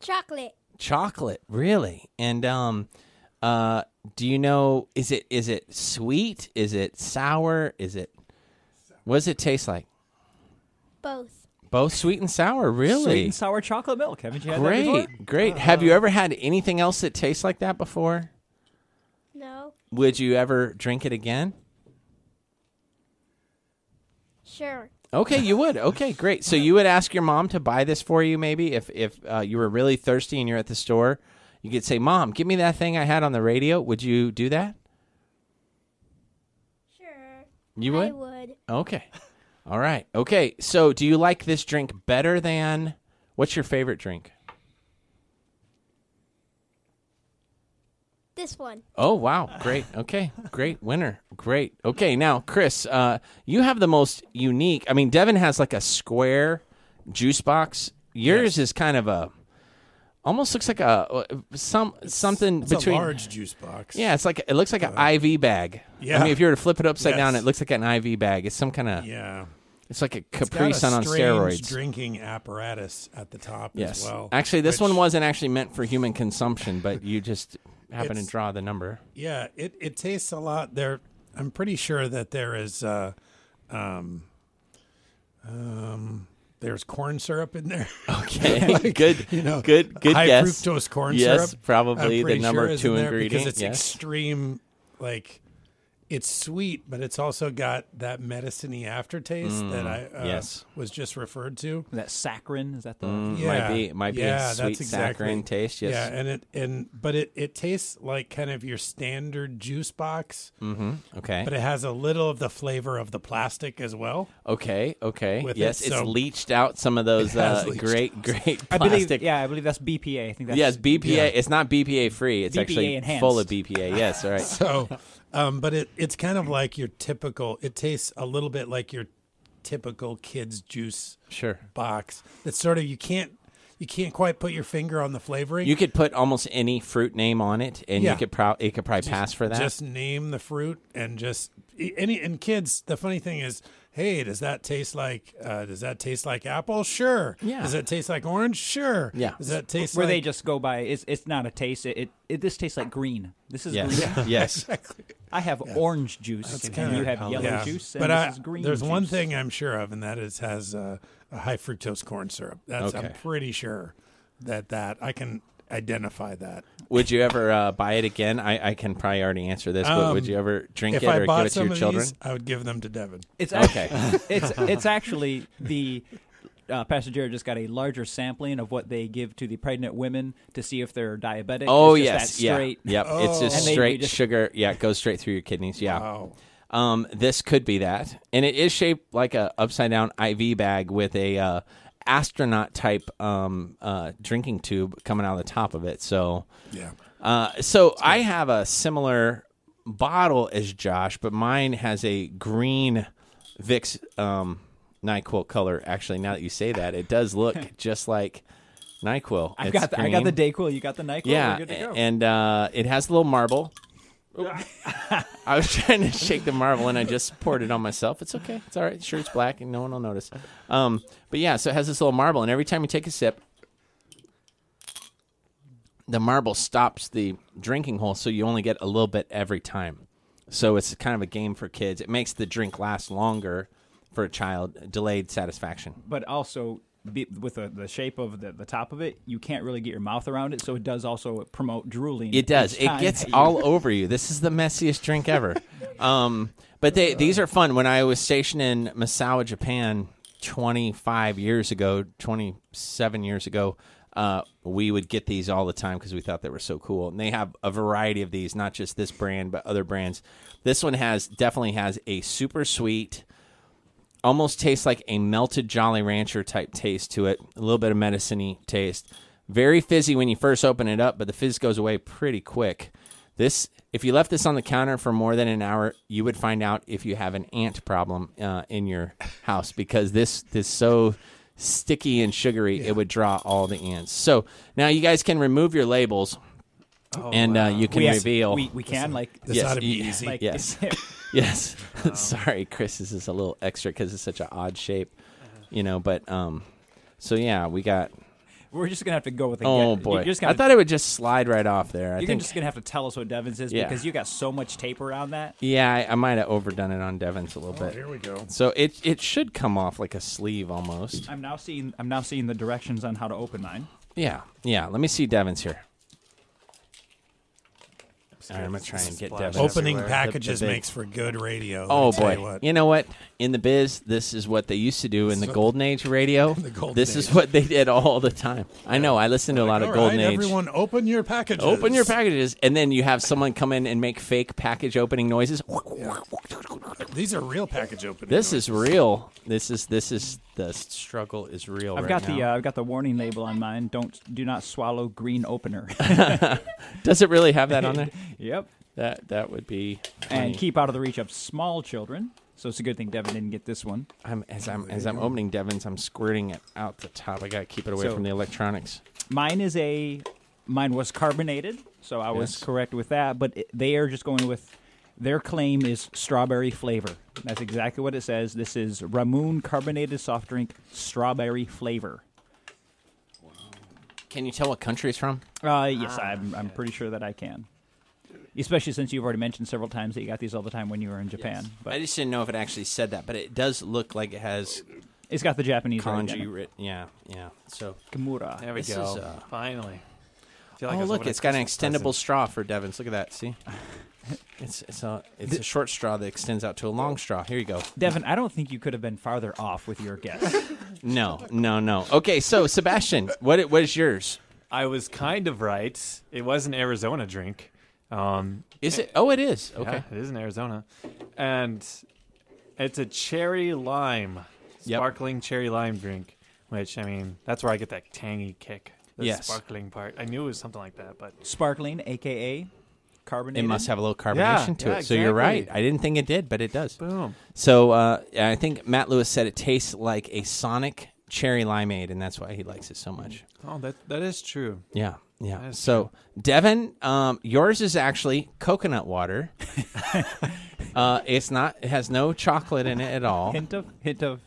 Chocolate. Chocolate, really? And um, uh, do you know? Is it is it sweet? Is it sour? Is it? What does it taste like? Both. Both sweet and sour. Really? Sweet and sour chocolate milk. Haven't you had that before? Great, great. Have you ever had anything else that tastes like that before? No. Would you ever drink it again? Sure. Okay, you would. Okay, great. So you would ask your mom to buy this for you, maybe if if uh, you were really thirsty and you're at the store, you could say, "Mom, give me that thing I had on the radio." Would you do that? Sure. You would. I would. would. Okay. All right. Okay. So, do you like this drink better than what's your favorite drink? This one. Oh wow, great. Okay, great winner. Great. Okay, now Chris, uh, you have the most unique. I mean, Devin has like a square juice box. Yours is kind of a, almost looks like a some something It's between. a large juice box. Yeah, it's like it looks like an IV bag. Yeah, I mean, if you were to flip it upside down, it looks like an IV bag. It's some kind of Yeah. It's like a Capri Sun on steroids. drinking apparatus at the top yes. as well. Actually, this which- one wasn't actually meant for human consumption, but you just happen to draw the number. Yeah, it, it tastes a lot. There, I'm pretty sure that there is, uh, um, um, there's corn syrup in there. Okay, good, you know, good, good high guess. fructose corn yes, syrup. probably the number sure two ingredient. because it's yes. extreme. Like, it's sweet, but it's also got that medicine-y aftertaste that I uh, Mm, yes. was just referred to. Is that saccharin? Is that the? Mm, Yeah, might be, might be yeah, a sweet that's exactly- saccharine taste. Yes. Yeah, and it and but it it tastes like kind of your standard juice box, Mm-hmm. Okay. but it has a little of the flavor of the plastic as well. okay. Okay. with yes, it, it's so- leached out some of those It has uh, great, great I plastic. believe. Yeah, I believe that's BPA. I think that's. yes, BPA. Yeah. It's not BPA free. It's BPA actually enhanced. full of BPA. Yes. All right. So, um, but it it's kind of like your typical. It tastes a little bit like your typical kids juice Sure. box. That's sort of you can't you can't quite put your finger on the flavoring. You could put almost any fruit name on it, and Yeah. you could pro- it could probably pass for that. Just name the fruit and just any and kids. The funny thing is, hey, does that taste like? Uh, does that taste like apple? Sure. Yeah. Does that taste like orange? Sure. Yeah. Does that taste Where like? they just go by. It's it's not a taste. It, it, it this tastes like green. This is yes. green. yes. exactly. I have orange juice, That's and kinda- you have yellow yeah. juice, and but this I, is green. there's one thing I'm sure of, and that is has uh, a high fructose corn syrup. That's I'm pretty sure that that I can identify that. Would you ever uh, buy it again? I, I can probably already answer this, but would Um, you ever drink if it I or give bought it to some your of children? these, I would give them to Devin. It's Okay. actually, it's it's actually the uh, Pastor Jared just got a larger sampling of what they give to the pregnant women to see if they're diabetic. Oh It's just yes, that yeah, straight. yep. It's just And they- straight they just- sugar. Yeah, it goes straight through your kidneys. Yeah. Wow. Um, this could be that, and it is shaped like a upside down IV bag with a uh, astronaut type um, uh, drinking tube coming out of the top of it. So, Yeah. uh, so I have a similar bottle as Josh, but mine has a green Vicks um, Nyquil color. Actually, now that you say that, it does look just like Nyquil. I've got the, I got the. Dayquil. You got the Nyquil. Yeah, We're good to go. and uh, it has a little marble. I was trying to shake the marble and I just poured it on myself. It's okay. It's all right. Sure, it's black and no one will notice. Um, but yeah, so it has this little marble, and every time you take a sip, the marble stops the drinking hole, so you only get a little bit every time. So it's kind of a game for kids. It makes the drink last longer for a child, delayed satisfaction. but also be, with the, the shape of the, the top of it, you can't really get your mouth around it. So it does also promote drooling. It does. It gets all over you. This is the messiest drink ever. Um, but they, these are fun. When I was stationed in Misawa, Japan, 25 years ago, 27 years ago, uh, we would get these all the time because we thought they were so cool. And they have a variety of these, not just this brand, but other brands. This one has definitely has a super sweet, almost tastes like a melted Jolly Rancher type taste to it. A little bit of medicine taste. Very fizzy when you first open it up, but the fizz goes away pretty quick. This, if you left this on the counter for more than an hour, you would find out if you have an ant problem uh, in your house because this this so sticky and sugary it would draw all the ants. So now you guys can remove your labels, and uh, you can we, reveal. We, we can like This Yes, ought to be you- easy. like Yes. yes. Sorry, Chris. This is a little extra because it's such an odd shape, you know. But um, so yeah, we got. we're just gonna have to go with. A Oh get- boy, just I gonna, thought it would just slide right off there. I think you're think. just gonna have to tell us what Devon's is Yeah. because you got so much tape around that. yeah, I, I might have overdone it on Devon's a little Oh, bit. here we go. So it it should come off like a sleeve almost. I'm now seeing. I'm now seeing the directions on how to open mine. Yeah, yeah. Let me see Devon's here. All right, I'm gonna try and get Splash Devon's. Opening everywhere. packages The- the big- makes for good radio. let Oh me tell boy! You what. You know what? In the biz, this is what they used to do in the what- golden age radio. The golden this is what they did all the time. I know. I listened to a lot of golden right, age. Everyone, open your packages. Open your packages, and then you have someone come in and make fake package opening noises. These are real package openings. This is real. This is this is the struggle is real. I've right got the uh, I've got the warning label on mine. Don't do not swallow green opener. Does it really have that on there? Yep. That that would be. And keep out of the reach of small children. So it's a good thing Devin didn't get this one. I'm as I'm as I'm opening Devin's, I'm squirting it out the top. I gotta keep it away So- from the electronics. Mine is a mine was carbonated, so I was Yes. correct with that. But it, they are just going with Their claim is strawberry flavor. That's exactly what it says. This is Ramune carbonated soft drink, strawberry flavor. Can you tell what country it's from? Uh, yes, I'm, I'm pretty sure that I can. Especially since you've already mentioned several times that you got these all the time when you were in Japan. But I just didn't know if it actually said that, but it does look like it has it's got the Japanese kanji written. Yeah, yeah. So, Kimura. There we This go. is, uh, Finally. Feel like oh look, it's got an extendable present. straw for Devon's. Look at that. See, it's it's a it's a short straw that extends out to a long straw. Here you go. Devin, I don't think you could have been farther off with your guess. No, no, no. Okay, so Sebastian, what what is yours? I was kind of right. It was an Arizona drink. Um, Is it? Oh, it is. Okay. yeah, it is in Arizona, and it's a cherry lime, Yep. sparkling cherry lime drink. Which I mean, that's where I get that tangy kick. The Yes. sparkling part. I knew it was something like that, but Sparkling, aka carbonated. It must have a little carbonation to yeah, it. So you're right. I didn't think it did, but it does. boom. So uh, I think Matt Lewis said it tastes like a Sonic cherry limeade, and that's why he likes it so much. Oh, that that is true. Yeah, yeah. That is So Devin, um, yours is actually coconut water. uh, it's not. It has no chocolate in it at all, hint of hint of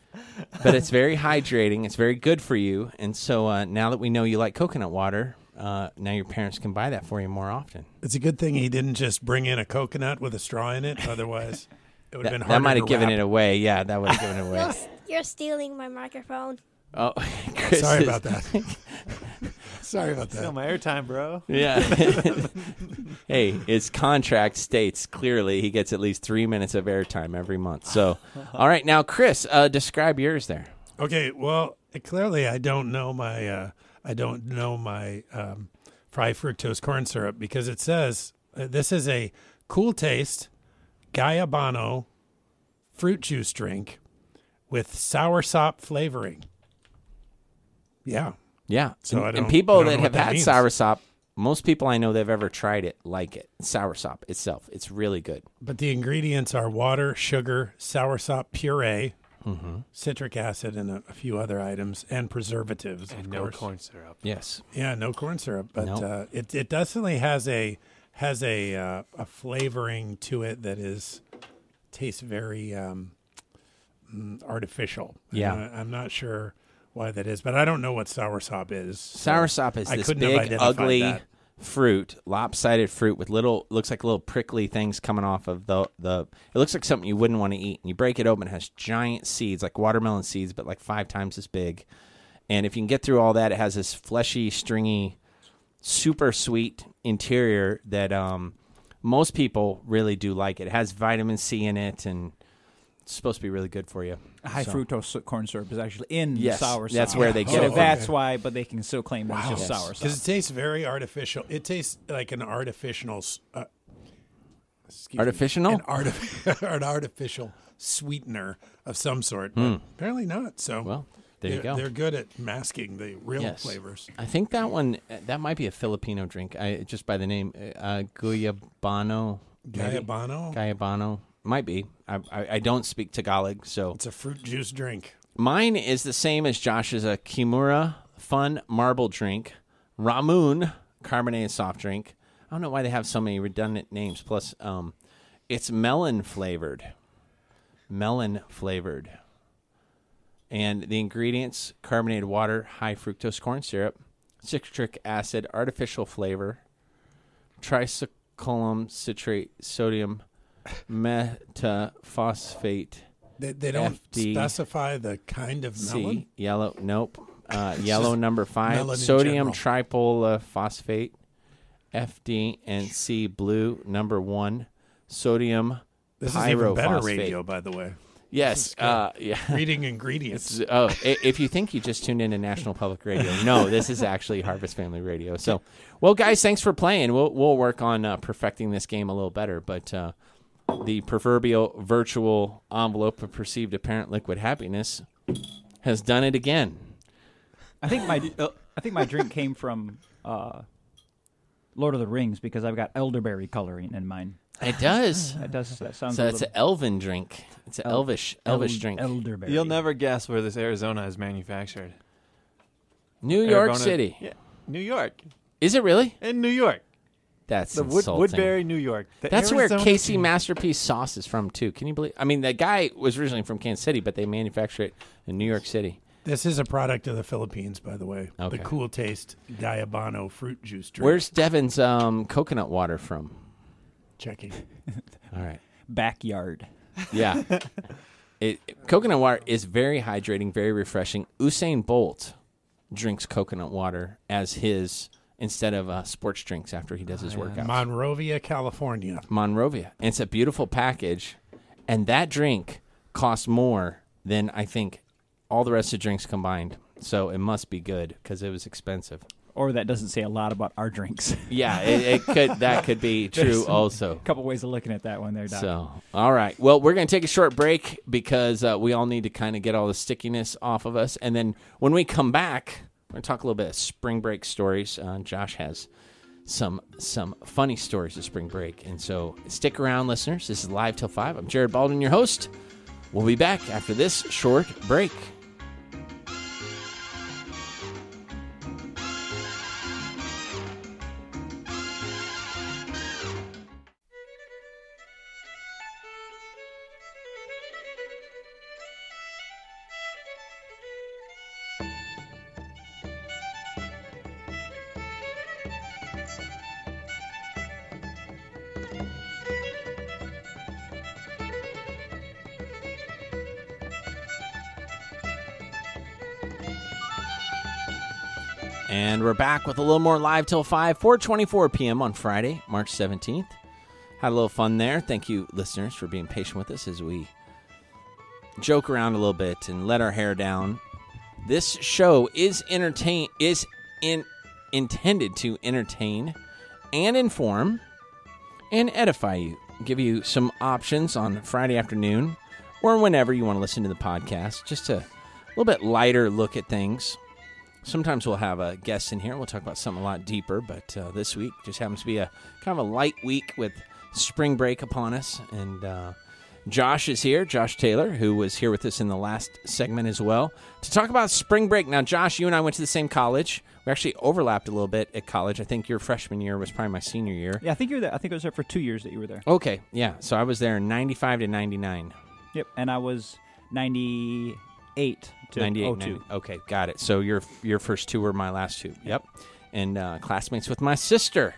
but it's very hydrating. It's very good for you. And so uh, now that we know you like coconut water, uh, now your parents can buy that for you more often. It's a good thing he didn't just bring in a coconut with a straw in it. Otherwise, it would have That, been that might have given wrap. it away. Yeah, that would have given it You're, away. you're stealing my microphone. Oh, Chris Sorry is- about that. Sorry about that. Still that. my airtime, bro. Yeah. hey, his contract states clearly he gets at least three minutes of airtime every month. So, all right, now Chris, uh, describe yours there. Okay, well, clearly I don't know my uh, I don't know my um, high fructose corn syrup because it says uh, this is a cool taste Guyabano fruit juice drink with soursop flavoring. Yeah, Yeah. So and, I and don't- I people don't that what have that had means. soursop, most people I know that have ever tried it like it. Soursop itself, it's really good. but the ingredients are water, sugar, soursop puree, Mm-hmm. citric acid, and a, a few other items, and preservatives. And of no course. corn syrup. Yes. Yeah, no corn syrup, but Nope. uh, it it definitely has a has a uh, a flavoring to it that is tastes very um, mm, artificial. Yeah. And I, I'm not sure why that is, but I don't know what soursop is. so Soursop is I this big, ugly that. fruit, lopsided fruit with little looks like little prickly things coming off of the the. It looks like something you wouldn't want to eat. And you break it open, it has giant seeds, like watermelon seeds, but like five times as big. And if you can get through all that, it has this fleshy, stringy, super sweet interior that um, most people really do like. It has vitamin C in it, and it's supposed to be really good for you. high So- fructose corn syrup is actually in Yes, sour that's where they get so it from. That's why, but they can still claim that it's just Yes. sour because it tastes very artificial. It tastes like an artificial. Uh, excuse me, Artificial? an, artif- an artificial sweetener of some sort, but apparently not. So. Well, there you they're, go. They're good at masking the real Yes. flavors. I think that one that might be a Filipino drink. I just by the name uh, Guyabano. maybe? Gaiabano. Guyabano might be. I, I I don't speak Tagalog, so It's a fruit juice drink. mine is the same as Josh's. A Kimura Fun Marble Drink, Ramune Carbonated Soft Drink. I don't know why they have so many redundant names. Plus, um, it's melon flavored. Melon flavored. And the ingredients carbonated water, high fructose corn syrup, citric acid, artificial flavor, trisodium citrate, sodium metaphosphate, They, they don't FD. specify the kind of melon. C, yellow, nope. Uh, yellow number five, melon in sodium general. tripolyphosphate, FD, and C, blue number one, sodium This is even better pyrophosphate. radio, by the way. Yes, uh, yeah. Reading ingredients. It's- oh, i- if you think you just tuned in to National Public Radio, no, this is actually Harvest Family Radio. So, well, guys, thanks for playing. We'll we'll work on uh, perfecting this game a little better, but uh, the proverbial virtual envelope of perceived apparent liquid happiness has done it again. I think my I think my drink came from uh, Lord of the Rings because I've got elderberry coloring in mine. It does. it does that sounds. So it's an elven drink. It's an El- elvish elvish eld- drink. Elderberry. You'll never guess where this Arizona is manufactured. New York Arizona- City. Yeah, New York. Is it really? In New York. That's The Wood, insulting. Woodbury, New York. The That's where KC team. Masterpiece sauce is from too. Can you believe? I mean, the guy was originally from Kansas City, but they manufacture it in New York City. This is a product of the Philippines, by the way. Okay. The Cool Taste Guyabano fruit juice drink. Where's Devin's um, coconut water from? checking? All right. Backyard. Yeah. it, coconut water is very hydrating, very refreshing. Usain Bolt drinks coconut water as his instead of uh, sports drinks after he does his workouts. Monrovia, California. Monrovia. And it's a beautiful package. And that drink costs more than I think all the rest of the drinks combined. So it must be good because it was expensive. Or that doesn't say a lot about our drinks. Yeah, it, it could that could be true also. a couple ways of looking at that one there, Doc. So, all right. Well, we're going to take a short break because uh, we all need to kind of get all the stickiness off of us. And then when we come back, we're going to talk a little bit of spring break stories. Uh, Josh has some some funny stories of spring break. And so stick around, listeners. This is Live Till 5. I'm Jared Baldwin, your host. We'll be back after this short break. Back with a little more live till 5, 424 p.m. on Friday, March 17th. Had a little fun there. Thank you, listeners, for being patient with us as we joke around a little bit and let our hair down. This show is entertain is in intended to entertain and inform and edify you. Give you some options on Friday afternoon or whenever you want to listen to the podcast. Just a little bit lighter look at things. Sometimes we'll have a guest in here. We'll talk about something a lot deeper, but uh, this week just happens to be a kind of a light week with spring break upon us. And uh, Josh is here, Josh Taylor, who was here with us in the last segment as well, to talk about spring break. Now, Josh, you and I went to the same college. We actually overlapped a little bit at college. I think your freshman year was probably my senior year. Yeah, I think you were there. I think I was there for two years that you were there. Okay, yeah. So I was there in 95 to 99. Yep, and I was 98 to 98 02. 90. Okay, got it. So your your first two were my last two. Yep. And uh, classmates with my sister.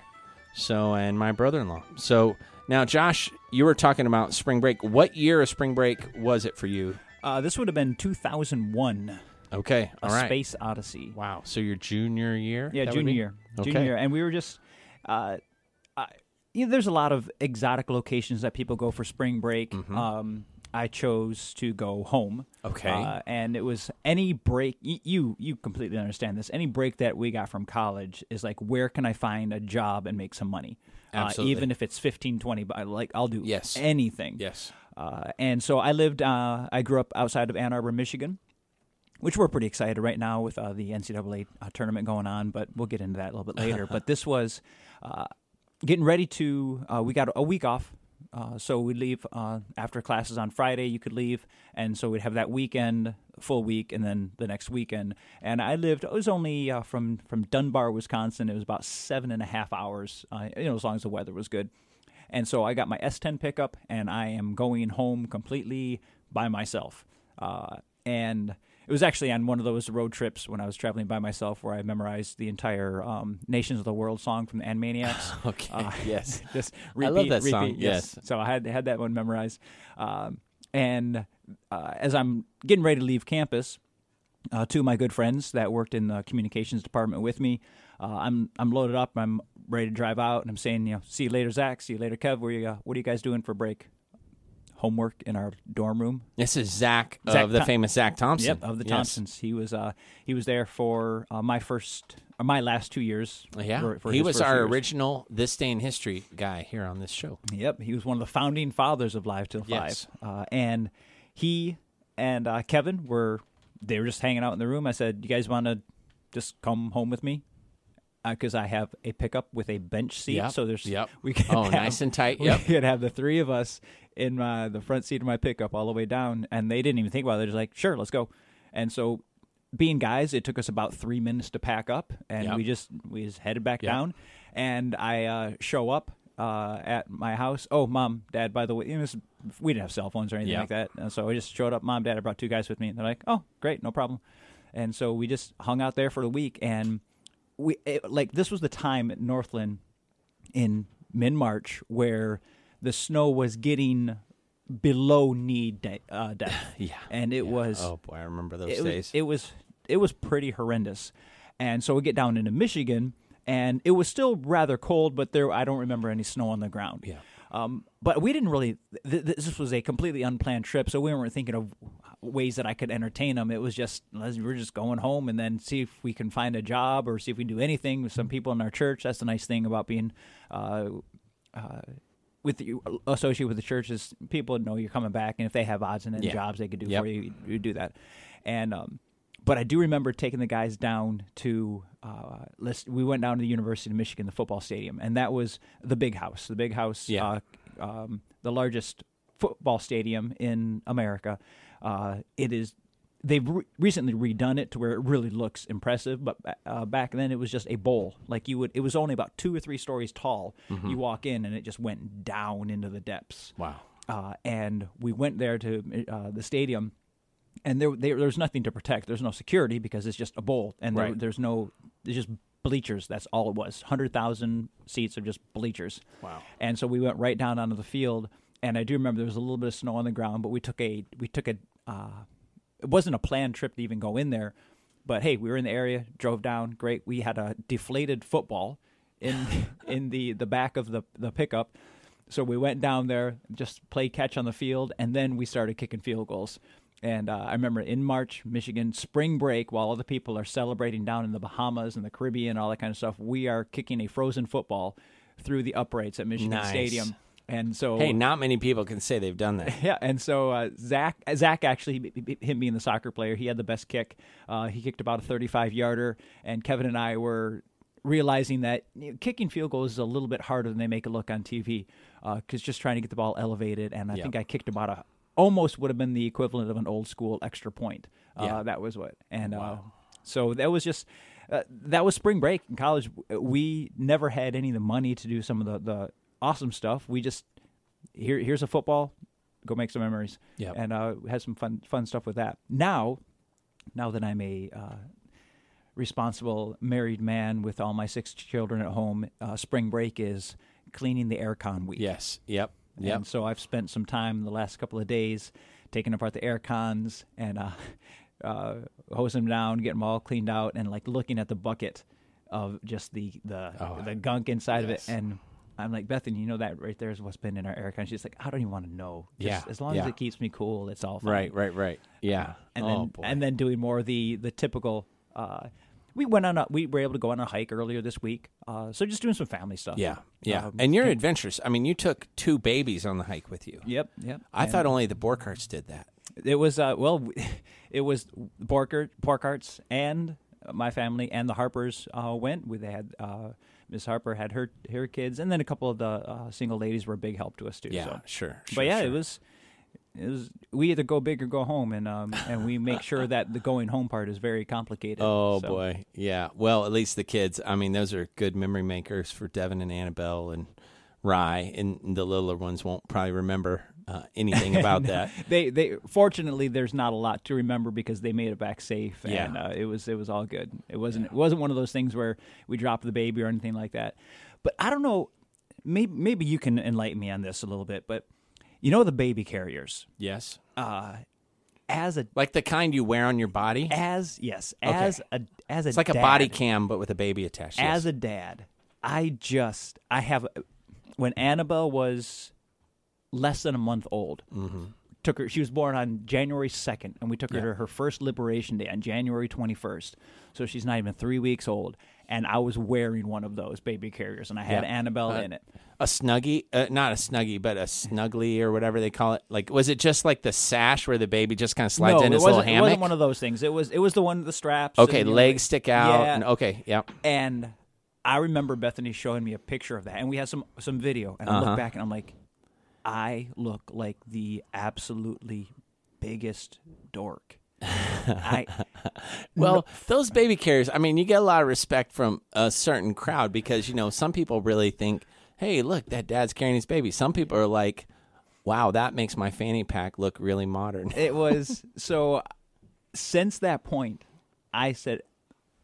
So and my brother-in-law. So now Josh, you were talking about spring break. What year of spring break was it for you? Uh, this would have been 2001, Okay. A All right. Space Odyssey. Wow. So your junior year? Yeah, junior year. Okay. Junior year. And we were just, uh, I, you know, there's a lot of exotic locations that people go for spring break. Um, I chose to go home. Okay. Uh, and it was any break, y- you, you completely understand this. Any break that we got from college is like, where can I find a job and make some money? Absolutely. Uh, even if it's 15, 20, but I like, I'll do Yes. anything. Yes. Uh, and so I lived, uh, I grew up outside of Ann Arbor, Michigan, which we're pretty excited right now with uh, the NCAA uh, tournament going on, but we'll get into that a little bit later. but this was uh, getting ready to, uh, we got a week off. Uh, so we'd leave uh, after classes on Friday. You could leave, and so we'd have that weekend, full week, and then the next weekend. And I lived. It was only uh, from from Dunbar, Wisconsin. It was about seven and a half hours. Uh, you know, as long as the weather was good. And so I got my S10 pickup, and I am going home completely by myself. Uh, and it was actually on one of those road trips when I was traveling by myself where I memorized the entire um, "Nations of the World" song from the Animaniacs. Okay. Uh, yes. Just I repeat, love that repeat, song, Yes. yes. So I had had that one memorized. Um, and uh, as I'm getting ready to leave campus, uh, two of my good friends that worked in the communications department with me. Uh, I'm I'm loaded up. I'm ready to drive out, and I'm saying, you know, see you later, Zach. See you later, Kev. Where you? Uh, what are you guys doing for break? Homework in our dorm room. This is Zach, Zach of the Thom- famous Zach Thompson. Yep, of the Yes. Thompsons. He was uh, he was there for uh, my first or my last two years. Yeah. for- for he was our years. original This Day in History guy here on this show. Yep, he was one of the founding fathers of Live Till Five. Yes. Uh, and he and uh, Kevin were they were just hanging out in the room. I said, "You guys want to just come home with me?" Because I have a pickup with a bench seat, Yep, so there's yep. we can Oh, have, nice and tight, We yep. could have the three of us in my, the front seat of my pickup all the way down, and they didn't even think about it. They're just like, "Sure, let's go." And so, being guys, it took us about three minutes to pack up, and Yep. we just we just headed back down. and I uh, show up uh, at my house. Oh, mom, dad. By the way, you know, we didn't have cell phones or anything like that, and so I just showed up. Mom, dad. I brought two guys with me. And they're like, "Oh, great, no problem." And so we just hung out there for a week, and we it, like this was the time at Northland in mid March where the snow was getting below knee de- uh, depth. Yeah. and it was Oh boy, I remember those it was, days. it was it was pretty horrendous. And so we get down into Michigan, and it was still rather cold, but there I don't remember any snow on the ground. Yeah. Um, but we didn't really. Th- th- this was a completely unplanned trip, so we weren't thinking of ways that I could entertain them. It was just we're just going home and then see if we can find a job or see if we can do anything with some people in our church. That's the nice thing about being. Uh, uh, with you associated with the church is people know you're coming back, and if they have odds and ends Yeah. jobs they could do Yep. for you, you do that. And um, but I do remember taking the guys down to uh, let's, we went down to the University of Michigan, the football stadium, and that was the big house, the big house, Yeah. uh, um, the largest football stadium in America. Uh, it is. They've re- recently redone it to where it really looks impressive, but uh, back then it was just a bowl. Like you would, it was only about two or three stories tall. You walk in and it just went down into the depths wow. uh, and we went there to uh, the stadium, and there, there there's nothing to protect. There's no security because it's just a bowl, and there, Right. there's no there's just bleachers. That's all it was. Hundred thousand seats of just bleachers. Wow. And so we went right down onto the field, and I do remember there was a little bit of snow on the ground, but we took a we took a uh, it wasn't a planned trip to even go in there, but hey, we were in the area, drove down, great. We had a deflated football in in the the back of the the pickup. So we went down there, just played catch on the field, and then we started kicking field goals. And uh, I remember in March, Michigan, spring break, while other people are celebrating down in the Bahamas and the Caribbean, all that kind of stuff, we are kicking a frozen football through the uprights at Michigan Nice. Stadium. And so, Hey, not many people can say they've done that. yeah, and so uh, Zach, Zach actually, him being the soccer player, he had the best kick. Uh, he kicked about a 35 yarder, and Kevin and I were realizing that you know, kicking field goals is a little bit harder than they make it look on TV, because just trying to get the ball elevated. And I Yeah. think I kicked about a almost would have been the equivalent of an old school extra point. Uh, Yeah. that was what, and uh, so that was just. Uh, that was spring break in college. We never had any of the money to do some of the, the awesome stuff. We just here here's a football go make some memories Yep. and uh had some fun fun stuff with that now now that i'm a uh responsible married man with all my six children at home uh, spring break is cleaning the aircon week Yes. Yep. Yep. and so I've spent some time the last couple of days taking apart the air cons and uh, uh, hosing them down, getting them all cleaned out, and like looking at the bucket of just the the, Oh, the gunk inside yes. of it. And I'm like, Bethany, you know that right there is what's been in our air con. She's like, I don't even want to know. Just Yeah, as long as it keeps me cool, it's all fine. Right. Right. Right. Yeah. And oh then boy. and then doing more of the the typical. Uh, we went on a we were able to go on a hike earlier this week. Uh, so just doing some family stuff. yeah. Yeah. Um, and you're adventurous. I mean, you took two babies on the hike with you. Yep. Yep. I And- thought only the Borkarts did that. It was uh, well, it was Borkert, Porkarts, and my family and the Harpers uh, went. We they had uh, Miss Harper had her her kids, and then a couple of the uh, single ladies were a big help to us too. Yeah. so. Sure. but yeah, sure. it was. It was we either go big or go home, and um and we make sure that the going home part is very complicated. Oh So, boy, yeah. Well, at least the kids. I mean, those are good memory makers for Devin and Annabelle and Rye, and the littler ones won't probably remember uh, anything about that. They they fortunately there's not a lot to remember because they made it back safe and Yeah. uh, it was it was all good. It wasn't it wasn't one of those things where we dropped the baby or anything like that. But I don't know maybe maybe you can enlighten me on this a little bit, but you know the baby carriers Yes, uh as a like the kind you wear on your body. as yes, Okay. as a as a It's like a dad, body cam, but with a baby attached. yes. as a dad, I just I have when Annabelle was less than a month old. Mm-hmm. Took her. She was born on January second, and we took her to her first Liberation Day on January twenty first. So she's not even three weeks old, and I was wearing one of those baby carriers, and I had. Annabelle Uh, in it. a snuggie, uh, not a snuggie, but a snuggly or whatever they call it. Like, was it just like the sash where the baby just kind of slides in it his little wasn't. It wasn't one of those things. It was. It was the one with the straps. okay, and, you know, legs stick out. Yeah. And, okay, yeah. And I remember Bethany showing me a picture of that, and we had some some video. And I Uh-huh. look back, and I'm like, I look like the absolutely biggest dork I Well, those baby carriers, I mean, you get a lot of respect from a certain crowd because, you know, some people really think, hey, look, that dad's carrying his baby. Some people are like, wow, that makes my fanny pack look really modern. it was so since that point i said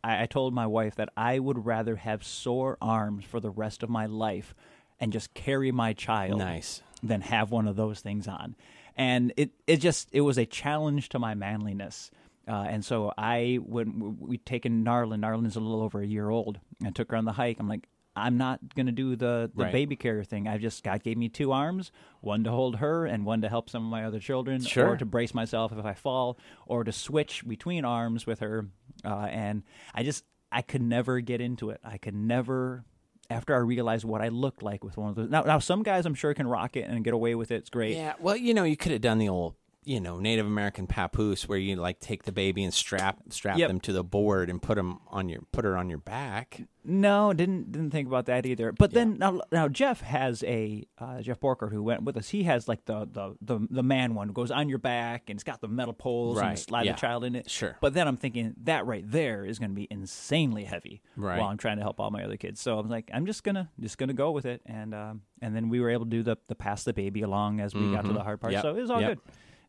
I, I told my wife that i would rather have sore arms for the rest of my life and just carry my child Nice. Than have one of those things on and it, it just it was a challenge to my manliness uh, and so I when we'd taken Narlin, Narlin's a little over a year old. I took her on the hike. I'm like, I'm not gonna do the, the Right. baby carrier thing. I just God gave me two arms, one to hold her and one to help some of my other children, Sure. or to brace myself if I fall, or to switch between arms with her. Uh, and I just I could never get into it. I could never. After I realized what I looked like with one of those. Now, now some guys I'm sure can rock it and get away with it. It's great. Yeah, well, you know, you could have done the old, you know, Native American papoose where you like take the baby and strap strap Yep. them to the board and put them on your put her on your back. No, didn't didn't think about that either. But then now, now Jeff has a uh, Jeff Borker who went with us. He has like the the the, the man one goes on your back and it's got the metal poles and Right, you slide yeah. the child in it. Sure. But then I'm thinking that right there is going to be insanely heavy Right. while I'm trying to help all my other kids. So I'm like, I'm just gonna just gonna go with it. And um, and then we were able to do the the pass the baby along as we got to the hard part. Mm-hmm. Yep, So it was all yep. good.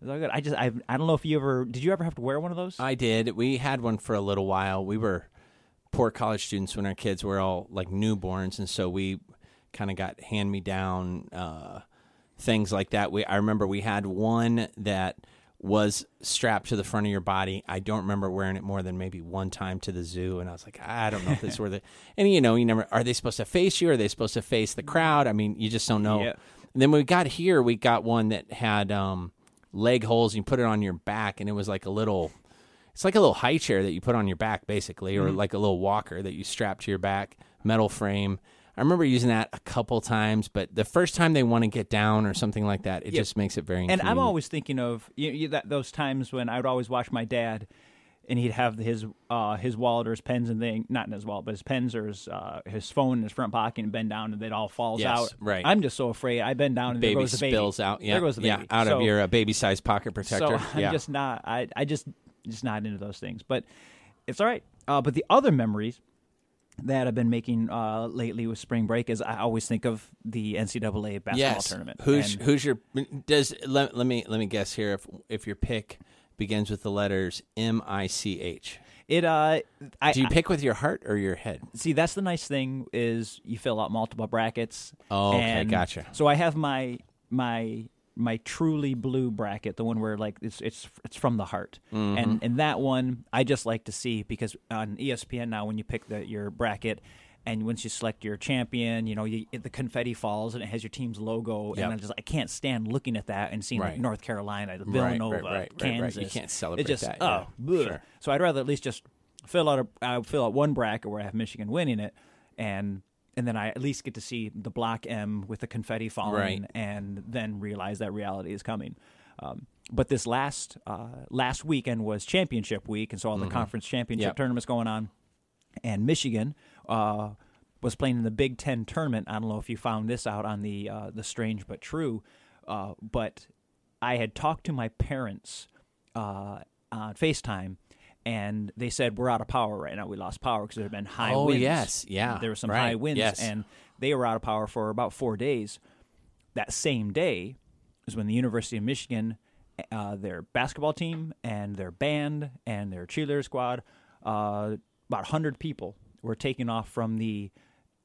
It was all good. I just I I don't know if you ever did you ever have to wear one of those? I did. We had one for a little while. We were poor college students when our kids were all like newborns, and so we kind of got hand me down uh, things like that. We I remember we had one that was strapped to the front of your body. I don't remember wearing it more than maybe one time to the zoo, and I was like, I don't know if this is worth it. And you know, you never are they supposed to face you? Are they supposed to face the crowd? I mean, you just don't know. Yeah. And then when we got here, we got one that had um, leg holes. You put it on your back, and it was like a little. It's like a little high chair that you put on your back, basically, or mm-hmm. like a little walker that you strap to your back, metal frame. I remember using that a couple times, but the first time they want to get down or something like that, it Yeah. just makes it very. And I'm always thinking of you, you, that those times when I would always watch my dad, and he'd have his uh, his wallet or his pens and thing, not in his wallet, but his pens or his uh, his phone in his front pocket and bend down and it all falls Yes, out. right. I'm just so afraid. I bend down and there baby goes the baby. spills out. Yeah, there goes the yeah, baby. out So- of your uh, baby-sized pocket protector. So I'm yeah, just not. I I just just not into those things. But it's all right. Uh, but the other memories that I've been making uh, lately with spring break is I always think of the NCAA basketball yes. tournament. Who's And- who's your does let, let me let me guess here if if your pick begins with the letters M I C H. it? Uh, I, Do you I- pick with your heart or your head? See, that's the nice thing is you fill out multiple brackets. Oh, okay, gotcha. So I have my my my truly blue bracket, the one where like it's it's it's from the heart, Mm-hmm. and and that one I just like to see because on ESPN now when you pick the your bracket. And once you select your champion, you know you, the confetti falls and it has your team's logo, Yep. and I just I can't stand looking at that and seeing like North Carolina, right, Villanova, right, right, right. Kansas. You can't celebrate it just, that, Oh, yeah. Sure. So I'd rather at least just fill out a I fill out one bracket where I have Michigan winning it, and and then I at least get to see the block M with the confetti falling, Right. and then realize that reality is coming. Um, but this last uh, last weekend was championship week, and so all the conference championship Mm-hmm. Yep. tournaments going on, and Michigan. Uh, was playing in the Big Ten tournament. I don't know if you found this out on the uh, the strange but true, uh, but I had talked to my parents uh, on FaceTime, and they said we're out of power right now. We lost power because there had been high Oh, winds. yes. Yeah. there were some Right. high winds, Yes. and they were out of power for about four days. That same day is when the University of Michigan, uh, their basketball team and their band and their cheerleader squad, uh, about hundred people were taking off from the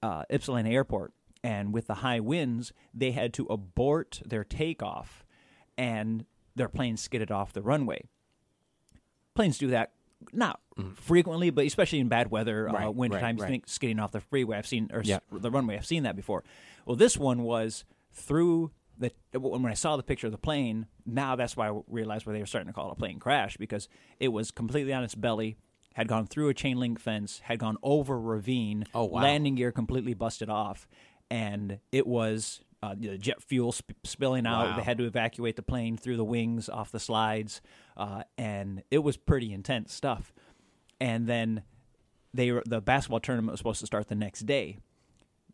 uh, Ypsilanti airport, and with the high winds, they had to abort their takeoff, and their plane skidded off the runway. Planes do that not frequently, but especially in bad weather, uh, Right, wintertime, right, you right. think skidding off the freeway. I've seen or Yeah. the runway. I've seen that before. Well, this one was through the when I saw the picture of the plane. Now that's why I realized why they were starting to call it a plane crash because it was completely on its belly, had gone through a chain link fence, had gone over a ravine. Oh, wow. Landing gear completely busted off, and it was. Uh, the jet fuel sp- spilling out. Wow. They had to evacuate the plane through the wings off the slides, uh, and it was pretty intense stuff. And then they were, the basketball tournament was supposed to start the next day.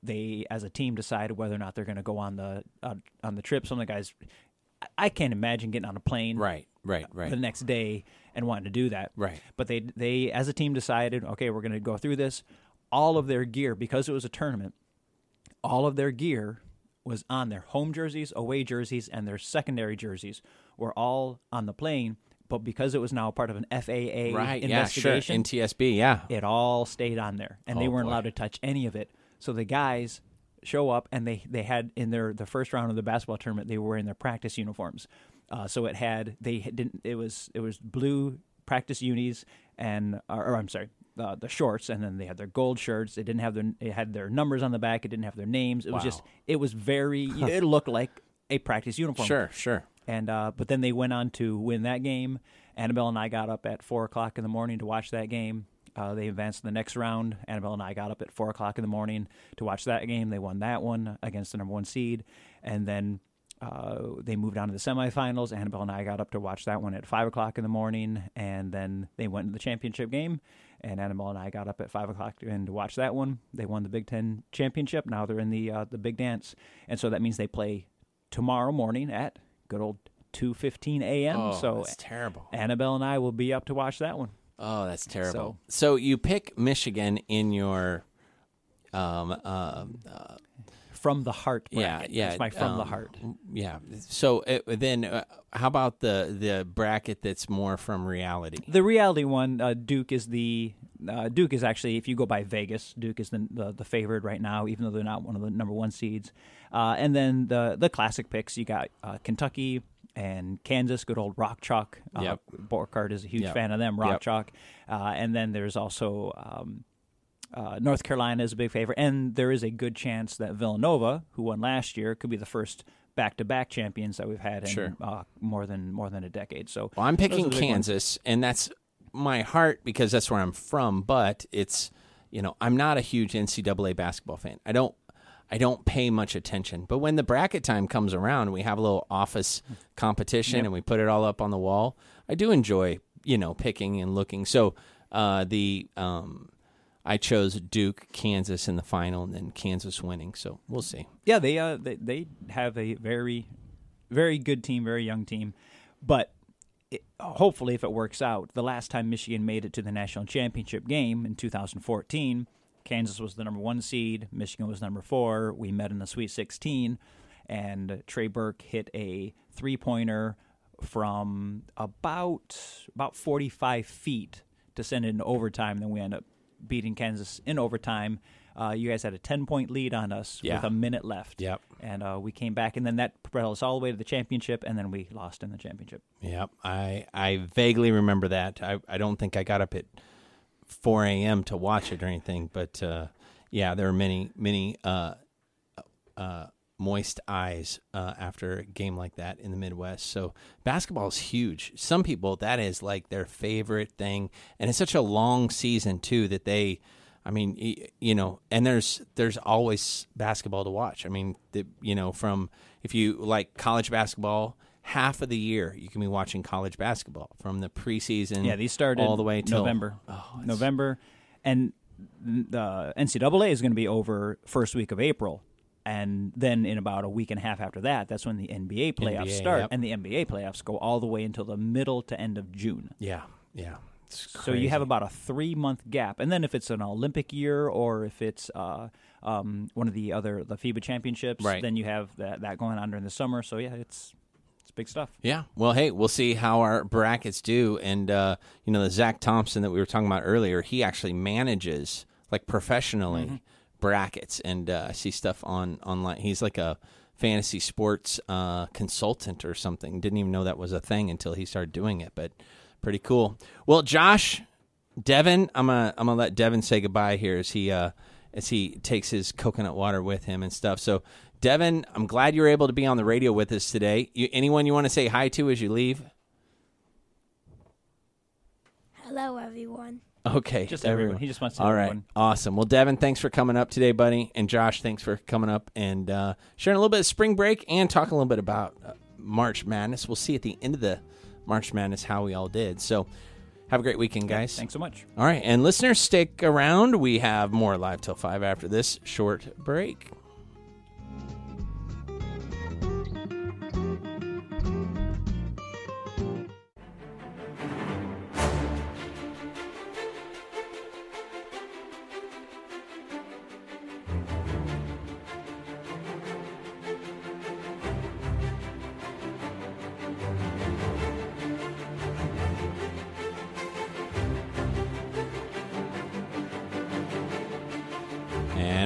They, as a team, decided whether or not they're going to go on the uh, on the trip. Some of the guys, I- I can't imagine getting on a plane Right. Right, right. the next day and wanting to do that. Right. But they they as a team decided, okay, we're going to go through this. All of their gear because it was a tournament, all of their gear was on their home jerseys, away jerseys, and their secondary jerseys were all on the plane. But because it was now part of an FAA right. Yeah. Sure. investigation, NTSB. Yeah. it all stayed on there, and they Oh, weren't boy. allowed to touch any of it. So the guys show up, and they they had in their the first round of the basketball tournament, they were wearing their practice uniforms. Uh, so it had they didn't it was it was blue practice unis and or, or I'm sorry. Uh, the shorts and then they had their gold shirts. It didn't have their it had their numbers on the back. It didn't have their names. It was just it was very it looked like a practice uniform. Sure. Sure. And uh, but then they went on to win that game. Annabelle and I got up at four o'clock in the morning to watch that game. Uh, they advanced to the next round. Annabelle and I got up at four o'clock in the morning to watch that game. They won that one against the number one seed, and then uh, they moved on to the semifinals. Annabelle and I got up to watch that one at five o'clock in the morning, and then they went to the championship game. And Annabelle and I got up at five o'clock and to watch that one. They won the Big Ten championship. Now they're in the uh, the big dance, and so that means they play tomorrow morning at good old two fifteen a.m. Oh, so that's terrible. Annabelle and I will be up to watch that one. Oh, that's terrible. So, you pick Michigan in your, um, um, uh, From the heart, yeah, bracket. yeah, It's my from the um, heart. Yeah. So it, then, uh, how about the the bracket that's more from reality? The reality one, uh, Duke is the uh, Duke is actually, if you go by Vegas, Duke is the, the the favorite right now, even though they're not one of the number one seeds. Uh, and then the the classic picks, you got uh, Kentucky and Kansas, good old Rock Chalk. Uh, Yep. Borkart is a huge Yep. fan of them, Rock Yep. Chalk. Uh, and then there's also um, uh, North Carolina is a big favorite, and there is a good chance that Villanova, who won last year, could be the first back-to-back champions that we've had in Sure. uh, more than more than a decade. So Well, I'm picking. Kansas, and that's my heart because that's where I'm from. But it's you know I'm not a huge NCAA basketball fan. I don't I don't pay much attention. But when the bracket time comes around, we have a little office competition, Yep. and we put it all up on the wall. I do enjoy you know picking and looking. So uh, the um, I chose Duke, Kansas in the final, and then Kansas winning. So we'll see. Yeah, they uh they, they have a very very good team, very young team, but it, hopefully if it works out, the last time Michigan made it to the national championship game in 2014, Kansas was the number 1 seed, Michigan was number 4. We met in the Sweet 16 and Trey Burke hit a three-pointer from about about 45 feet to send it in overtime. Then we end up beating Kansas in overtime. Uh, you guys had a 10 point lead on us Yeah. with a minute left. Yep. And uh, we came back, and then that propelled us all the way to the championship, and then we lost in the championship. Yep, I I vaguely remember that. I I don't think I got up at 4 a.m. to watch it or anything, but uh, yeah, there were many many uh, uh, moist eyes uh, after a game like that in the Midwest. So basketball is huge. Some people that is like their favorite thing, and it's such a long season too that they. I mean, you know, and there's there's always basketball to watch. I mean, the, you know, from if you like college basketball, half of the year you can be watching college basketball from the preseason. Yeah, these started all the way till November. Oh, November, and the NCAA is going to be over first week of April, and then in about a week and a half after that, that's when the NBA playoffs NBA, start, yep. and the NBA playoffs go all the way until the middle to end of June. Yeah, yeah. It's So you have about a three month gap, and then if it's an Olympic year or if it's uh, um, one of the other the FIBA championships, Right. then you have that that going on during the summer. So yeah, it's it's big stuff. Yeah. Well, hey, we'll see how our brackets do. And, uh, you know, the Zach Thompson that we were talking about earlier, he actually manages, like, professionally Mm-hmm. Brackets. And uh, I see stuff on online. He's like a fantasy sports uh, consultant or something. Didn't even know that was a thing until he started doing it. But pretty cool. Well, Josh, Devin, I'm gonna I'm gonna let Devin say goodbye here as he uh, as he takes his coconut water with him and stuff. So, Devin, I'm glad you're able to be on the radio with us today. You, anyone you want to say hi to as you leave? Hello, everyone. Okay, Just everyone. He just wants to All right, everyone. awesome. Well, Devin, thanks for coming up today, buddy, and Josh, thanks for coming up and uh, sharing a little bit of spring break and talking a little bit about uh, March Madness. We'll see at the end of the March Madness how we all did. So, have a great weekend, guys. Thanks so much. All right, and listeners, stick around. We have more live till five after this short break.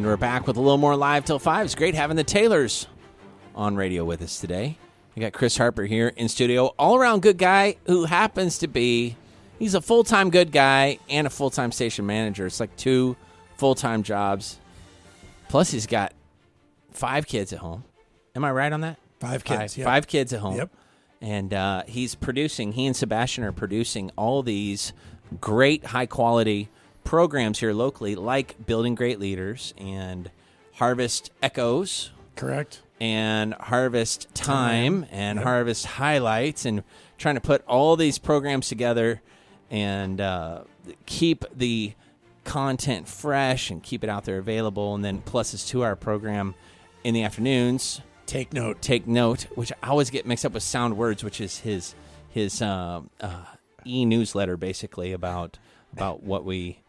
We're back with a little more live till 5. It's great having the Taylors on radio with us today. We got Chris Harper here in studio, all around good guy who happens to be, he's a full time good guy and a full time station manager. It's like two full time jobs. Plus, he's got five kids at home. Am I right on that? Five kids. Five, yep. five kids at home. Yep. And uh, he's producing, he and Sebastian are producing all these great, high quality programs here locally, like Building Great Leaders and Harvest Echoes Correct. and Harvest Time and Harvest Highlights, and trying to put all these programs together and uh, keep the content fresh and keep it out there available. And then plus his two hour program in the afternoons. Take note. Take note, which I always get mixed up with Sound Words, which is his his uh, uh, e newsletter basically about about what we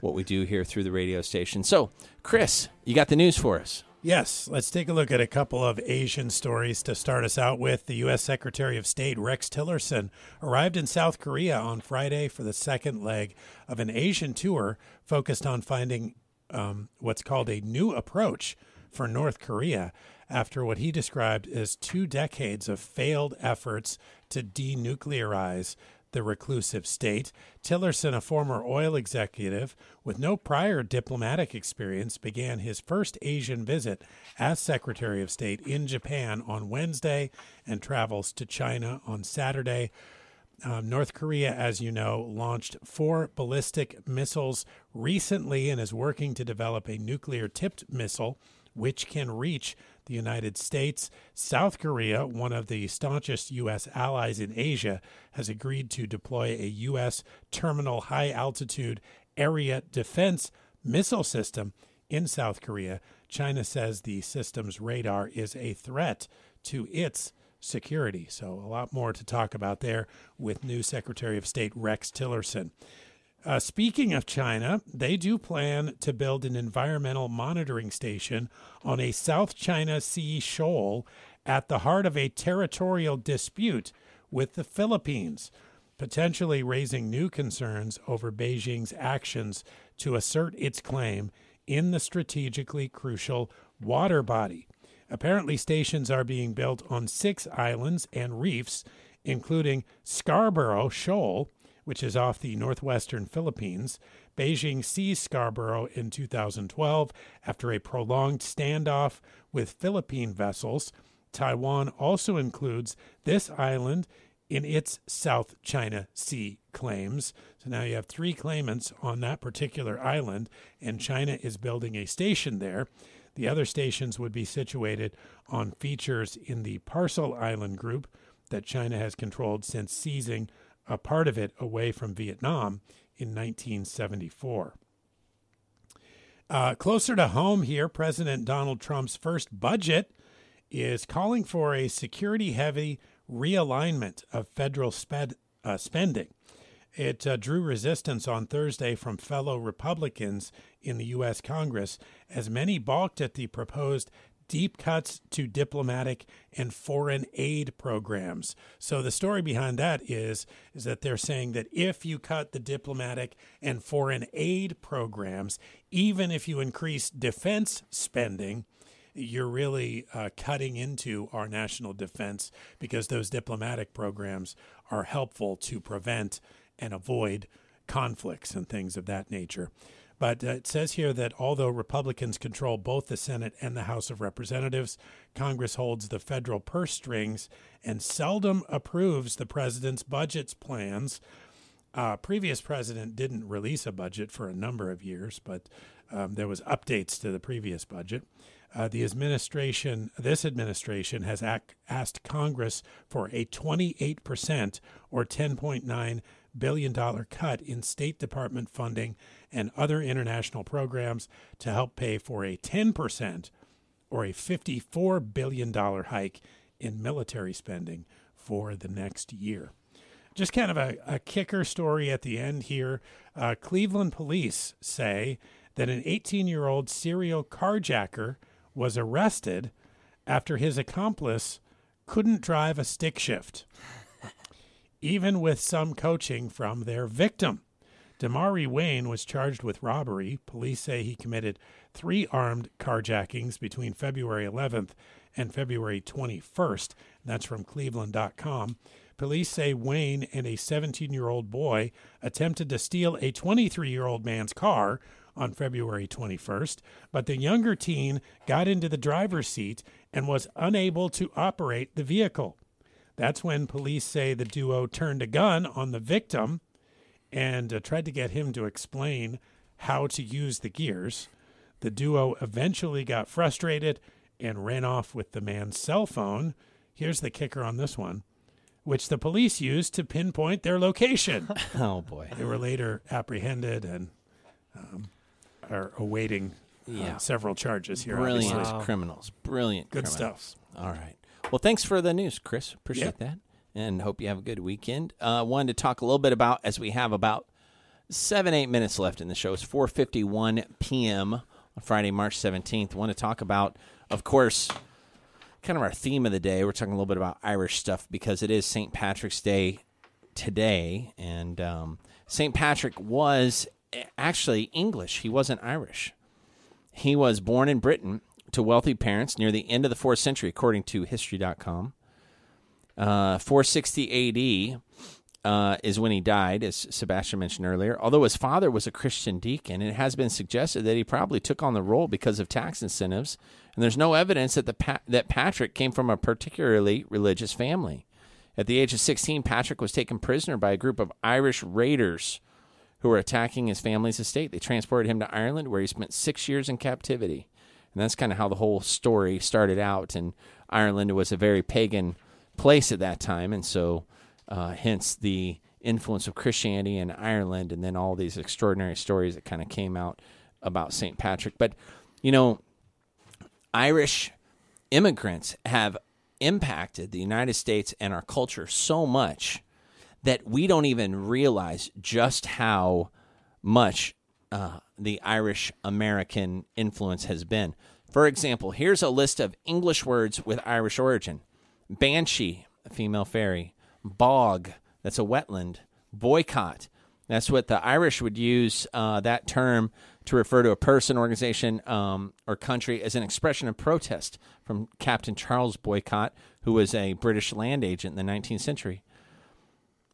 what we do here through the radio station. So, Chris, you got the news for us. Yes, let's take a look at a couple of Asian stories to start us out with. The U.S. Secretary of State Rex Tillerson arrived in South Korea on Friday for the second leg of an Asian tour focused on finding um, what's called a new approach for North Korea after what he described as two decades of failed efforts to denuclearize the reclusive state. Tillerson, a former oil executive with no prior diplomatic experience, began his first Asian visit as Secretary of State in Japan on Wednesday and travels to China on Saturday. Um, North Korea, as you know, launched four ballistic missiles recently and is working to develop a nuclear tipped missile which can reach the United States. South Korea, one of the staunchest U.S. allies in Asia, has agreed to deploy a U.S. terminal high altitude area defense missile system in South Korea. China says the system's radar is a threat to its security. So, a lot more to talk about there with new Secretary of State Rex Tillerson. Uh, speaking of China, they do plan to build an environmental monitoring station on a South China Sea shoal at the heart of a territorial dispute with the Philippines, potentially raising new concerns over Beijing's actions to assert its claim in the strategically crucial water body. Apparently, stations are being built on six islands and reefs, including Scarborough Shoal which is off the northwestern Philippines. Beijing seized Scarborough in 2012 after a prolonged standoff with Philippine vessels. Taiwan also includes this island in its South China Sea claims. So now you have three claimants on that particular island, and China is building a station there. The other stations would be situated on features in the Paracel Island group that China has controlled since seizing a part of it away from Vietnam in 1974. Uh, closer to home here, President Donald Trump's first budget is calling for a security heavy realignment of federal sped, uh, spending. It uh, drew resistance on Thursday from fellow Republicans in the U.S. Congress as many balked at the proposed deep cuts to diplomatic and foreign aid programs. So the story behind that is is that they're saying that if you cut the diplomatic and foreign aid programs, even if you increase defense spending, you're really uh, cutting into our national defense because those diplomatic programs are helpful to prevent and avoid conflicts and things of that nature. But uh, it says here that although Republicans control both the Senate and the House of Representatives, Congress holds the federal purse strings and seldom approves the president's budget plans. Uh, previous president didn't release a budget for a number of years, but um, there was updates to the previous budget. Uh, the administration, this administration, has asked Congress for a 28% or 10.9 billion dollar cut in State Department funding and other international programs to help pay for a 10% or a $54 billion hike in military spending for the next year. Just kind of a, a kicker story at the end here. Uh, Cleveland police say that an 18 year old serial carjacker was arrested after his accomplice couldn't drive a stick shift even with some coaching from their victim. Damari Wayne was charged with robbery. Police say he committed three armed carjackings between February 11th and February 21st. That's from Cleveland.com. Police say Wayne and a 17 year old boy attempted to steal a 23 year old man's car on February 21st, but the younger teen got into the driver's seat and was unable to operate the vehicle. That's when police say the duo turned a gun on the victim and uh, tried to get him to explain how to use the gears. The duo eventually got frustrated and ran off with the man's cell phone. Here's the kicker on this one, which the police used to pinpoint their location. Oh boy. they were later apprehended and um, are awaiting uh, Yeah. several charges here. Brilliant obviously. Wow. criminals. Brilliant. Good criminals. stuff. All right. Well, thanks for the news, Chris. Appreciate that. And hope you have a good weekend. Uh, wanted to talk a little bit about as we have about seven, eight minutes left in the show. It's four fifty one PM on Friday, March seventeenth. Want to talk about, of course, kind of our theme of the day. We're talking a little bit about Irish stuff because it is St. Patrick's Day today, and um, St. Patrick was actually English. He wasn't Irish. He was born in Britain to wealthy parents near the end of the fourth century, according to History.com. Uh, 460 AD uh, is when he died, as Sebastian mentioned earlier. Although his father was a Christian deacon, it has been suggested that he probably took on the role because of tax incentives. And there's no evidence that the pa- that Patrick came from a particularly religious family. At the age of 16, Patrick was taken prisoner by a group of Irish raiders who were attacking his family's estate. They transported him to Ireland, where he spent six years in captivity. And that's kind of how the whole story started out. And Ireland was a very pagan place at that time. And so, uh, hence the influence of Christianity in Ireland, and then all these extraordinary stories that kind of came out about St. Patrick. But, you know, Irish immigrants have impacted the United States and our culture so much that we don't even realize just how much uh, the Irish American influence has been. For example, here's a list of English words with Irish origin Banshee, a female fairy, bog, that's a wetland, boycott. That's what the Irish would use uh, that term to refer to a person, organization, um, or country as an expression of protest from Captain Charles Boycott, who was a British land agent in the 19th century.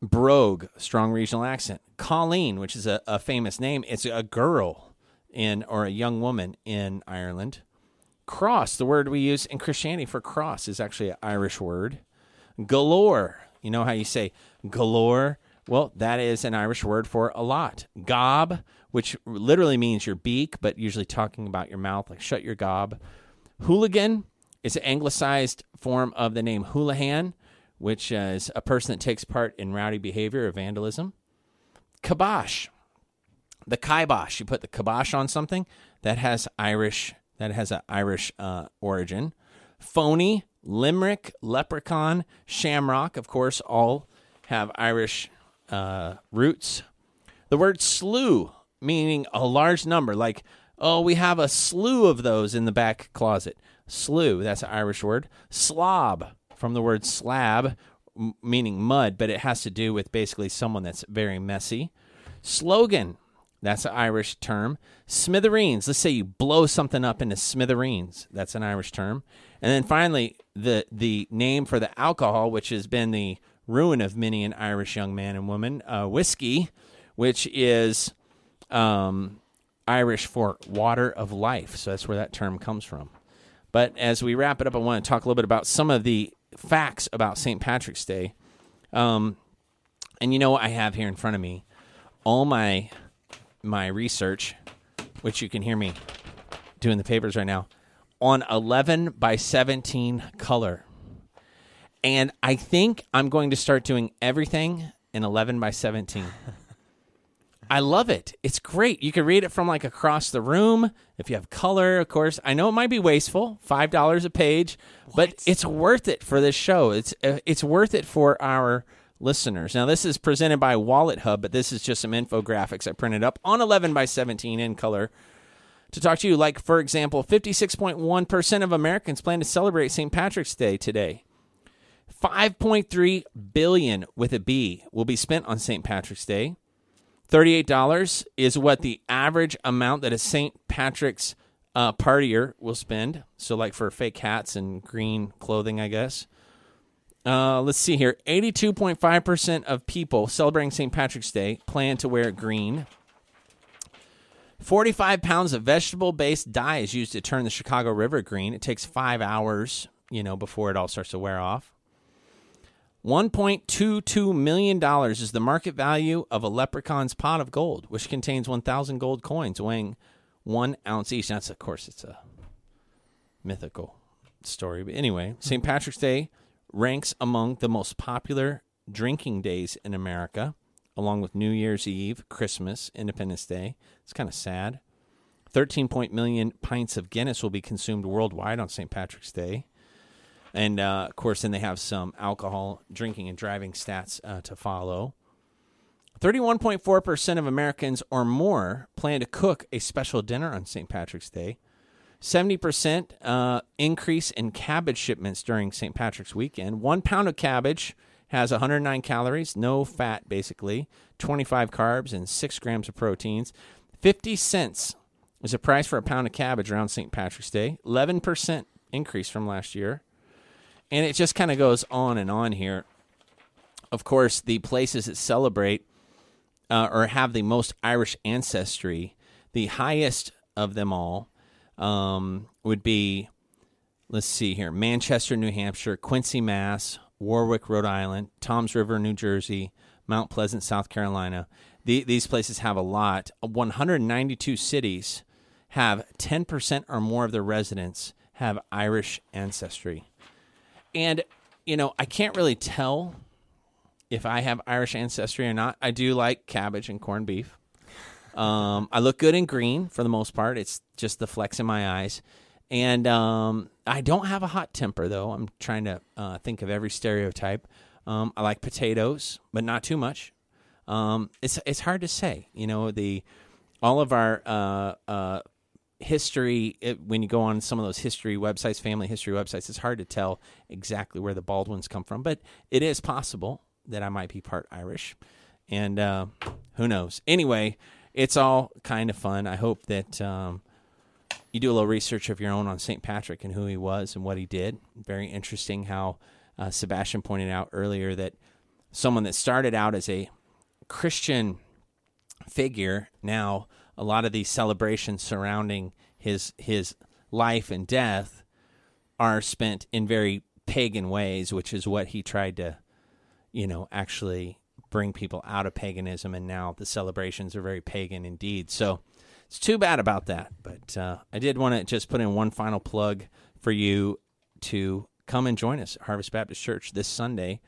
Brogue, strong regional accent. Colleen, which is a, a famous name, it's a girl in or a young woman in Ireland. Cross, the word we use in Christianity for cross, is actually an Irish word. Galore, you know how you say galore? Well, that is an Irish word for a lot. Gob, which literally means your beak, but usually talking about your mouth, like shut your gob. Hooligan is an anglicized form of the name Houlihan, which is a person that takes part in rowdy behavior or vandalism. Kibosh, the kibosh, you put the kibosh on something that has Irish that has an Irish uh, origin. Phony, limerick, leprechaun, shamrock, of course, all have Irish uh, roots. The word slew, meaning a large number, like, oh, we have a slew of those in the back closet. Slew, that's an Irish word. Slob, from the word slab, m- meaning mud, but it has to do with basically someone that's very messy. Slogan, that's an Irish term. Smithereens, let's say you blow something up into smithereens. That's an Irish term. And then finally, the the name for the alcohol, which has been the ruin of many an Irish young man and woman, uh, whiskey, which is um, Irish for water of life. So that's where that term comes from. But as we wrap it up, I want to talk a little bit about some of the facts about St. Patrick's Day. Um, and you know, what I have here in front of me all my my research, which you can hear me doing the papers right now, on 11 by 17 color. And I think I'm going to start doing everything in 11 by 17. I love it. It's great. You can read it from like across the room. If you have color, of course. I know it might be wasteful, five dollars a page, but it's worth it for this show. It's uh, it's worth it for our listeners. Now this is presented by Wallet Hub, but this is just some infographics I printed up on 11 by 17 in color to talk to you. Like for example, 56.1 percent of Americans plan to celebrate St. Patrick's Day today. 5.3 billion with a B will be spent on St. Patrick's Day. $38 is what the average amount that a St. Patrick's uh, partier will spend. So, like for fake hats and green clothing, I guess. Uh, let's see here. 82.5% of people celebrating St. Patrick's Day plan to wear green. 45 pounds of vegetable based dye is used to turn the Chicago River green. It takes five hours, you know, before it all starts to wear off. $1.22 million is the market value of a leprechaun's pot of gold, which contains 1,000 gold coins weighing one ounce each. That's, of course, it's a mythical story. But anyway, St. Patrick's Day ranks among the most popular drinking days in America, along with New Year's Eve, Christmas, Independence Day. It's kind of sad. 13 point million pints of Guinness will be consumed worldwide on St. Patrick's Day. And uh, of course, then they have some alcohol drinking and driving stats uh, to follow. 31.4% of Americans or more plan to cook a special dinner on St. Patrick's Day. 70% uh, increase in cabbage shipments during St. Patrick's weekend. One pound of cabbage has 109 calories, no fat basically, 25 carbs, and 6 grams of proteins. 50 cents is the price for a pound of cabbage around St. Patrick's Day, 11% increase from last year. And it just kind of goes on and on here. Of course, the places that celebrate uh, or have the most Irish ancestry, the highest of them all um, would be, let's see here, Manchester, New Hampshire, Quincy, Mass, Warwick, Rhode Island, Toms River, New Jersey, Mount Pleasant, South Carolina. The, these places have a lot. 192 cities have 10% or more of their residents have Irish ancestry. And, you know, I can't really tell if I have Irish ancestry or not. I do like cabbage and corned beef. Um, I look good in green for the most part. It's just the flecks in my eyes. And um, I don't have a hot temper, though. I'm trying to uh, think of every stereotype. Um, I like potatoes, but not too much. Um, it's it's hard to say. You know, the all of our uh, uh, history it, when you go on some of those history websites, family history websites, it's hard to tell exactly where the Baldwins come from, but it is possible that I might be part Irish, and uh, who knows? Anyway, it's all kind of fun. I hope that um, you do a little research of your own on St. Patrick and who he was and what he did. Very interesting how uh, Sebastian pointed out earlier that someone that started out as a Christian figure now a lot of these celebrations surrounding his his life and death are spent in very pagan ways, which is what he tried to, you know, actually bring people out of paganism. And now the celebrations are very pagan indeed. So it's too bad about that. But uh, I did want to just put in one final plug for you to come and join us at Harvest Baptist Church this Sunday,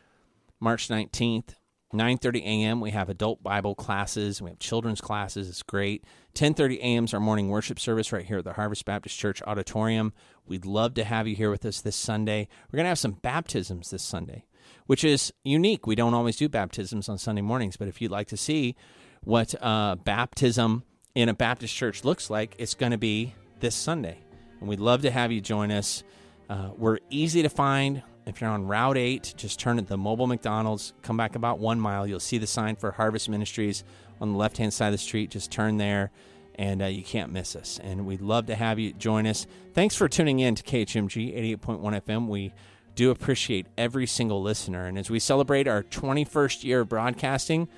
March 19th 9:30 a.m. we have adult Bible classes, we have children's classes. It's great. 10:30 a.m. is our morning worship service right here at the Harvest Baptist Church auditorium. We'd love to have you here with us this Sunday. We're going to have some baptisms this Sunday, which is unique. We don't always do baptisms on Sunday mornings, but if you'd like to see what uh, baptism in a Baptist church looks like, it's going to be this Sunday, and we'd love to have you join us. Uh, we're easy to find. If you're on Route 8, just turn at the mobile McDonald's, come back about one mile. You'll see the sign for Harvest Ministries on the left hand side of the street. Just turn there, and uh, you can't miss us. And we'd love to have you join us. Thanks for tuning in to KHMG 88.1 FM. We do appreciate every single listener. And as we celebrate our 21st year of broadcasting,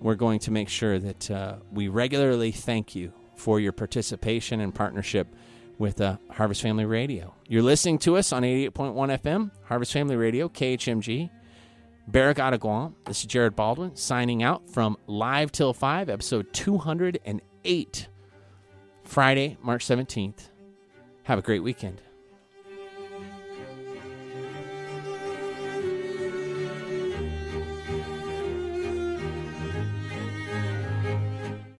we're going to make sure that uh, we regularly thank you for your participation and partnership with uh, Harvest Family Radio. You're listening to us on 88.1 FM, Harvest Family Radio, KHMG, Barrigada, Guam. This is Jared Baldwin signing out from Live Till 5, episode 208, Friday, March 17th. Have a great weekend.